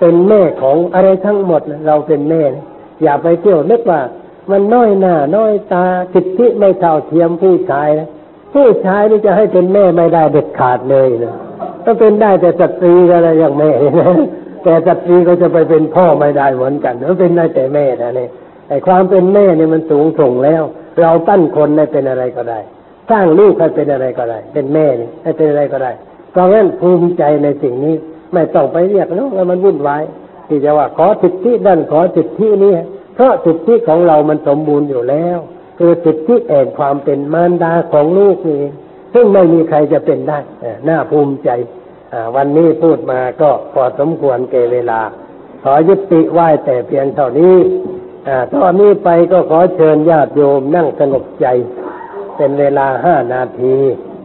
เป็นแม่ของอะไรทั้งหมดเราเป็นแม่ อย่าไปเที่ยวนึกว่า มันน้อยหน้าน้อยตาสิทธิไม่เท่าเทียมผู้ชายนะผู้ชายนี่จะให้เป็นแม่ไม่ได้เด็ดขาดเลยนะ ถ้าเป็นได้แต่สตรีก็อะไรอย่างแม่นะแต่สตรีก็จะไปเป็นพ่อไม่ได้เหมือนกันมันเป็นได้แต่แม่นะเนี่ยไอ้ความเป็นแม่เนี่ยมันสูงส่งแล้ว เราตั้นคนให้เป็นอะไรก็ได้ สร้างลูกให้เป็นอะไรก็ได้ เป็นแม่นี่ให้เป็นอะไรก็ได้เพราะงั้นภูมิใจในสิ่งนี้ ไม่ต้องไปเรียกเนาะมันวุ่นวายที่จะว่าขอสิทธินั่นขอสิทธินี้เพราะสิทธิของเรามันสมบูรณ์อยู่แล้ว คือสิทธิแห่งความเป็นมารดาของลูกนี่ ซึ่งไม่มีใครจะเป็นได้น่าภูมิใจวันนี้พูดมาก็พอสมควรเกเวลา ขอยุติไหว้แต่เพียงเท่านี้ตอนนี้ไปก็ขอเชิญญาติโยมนั่งสงบใจ เป็นเวลาห้านาที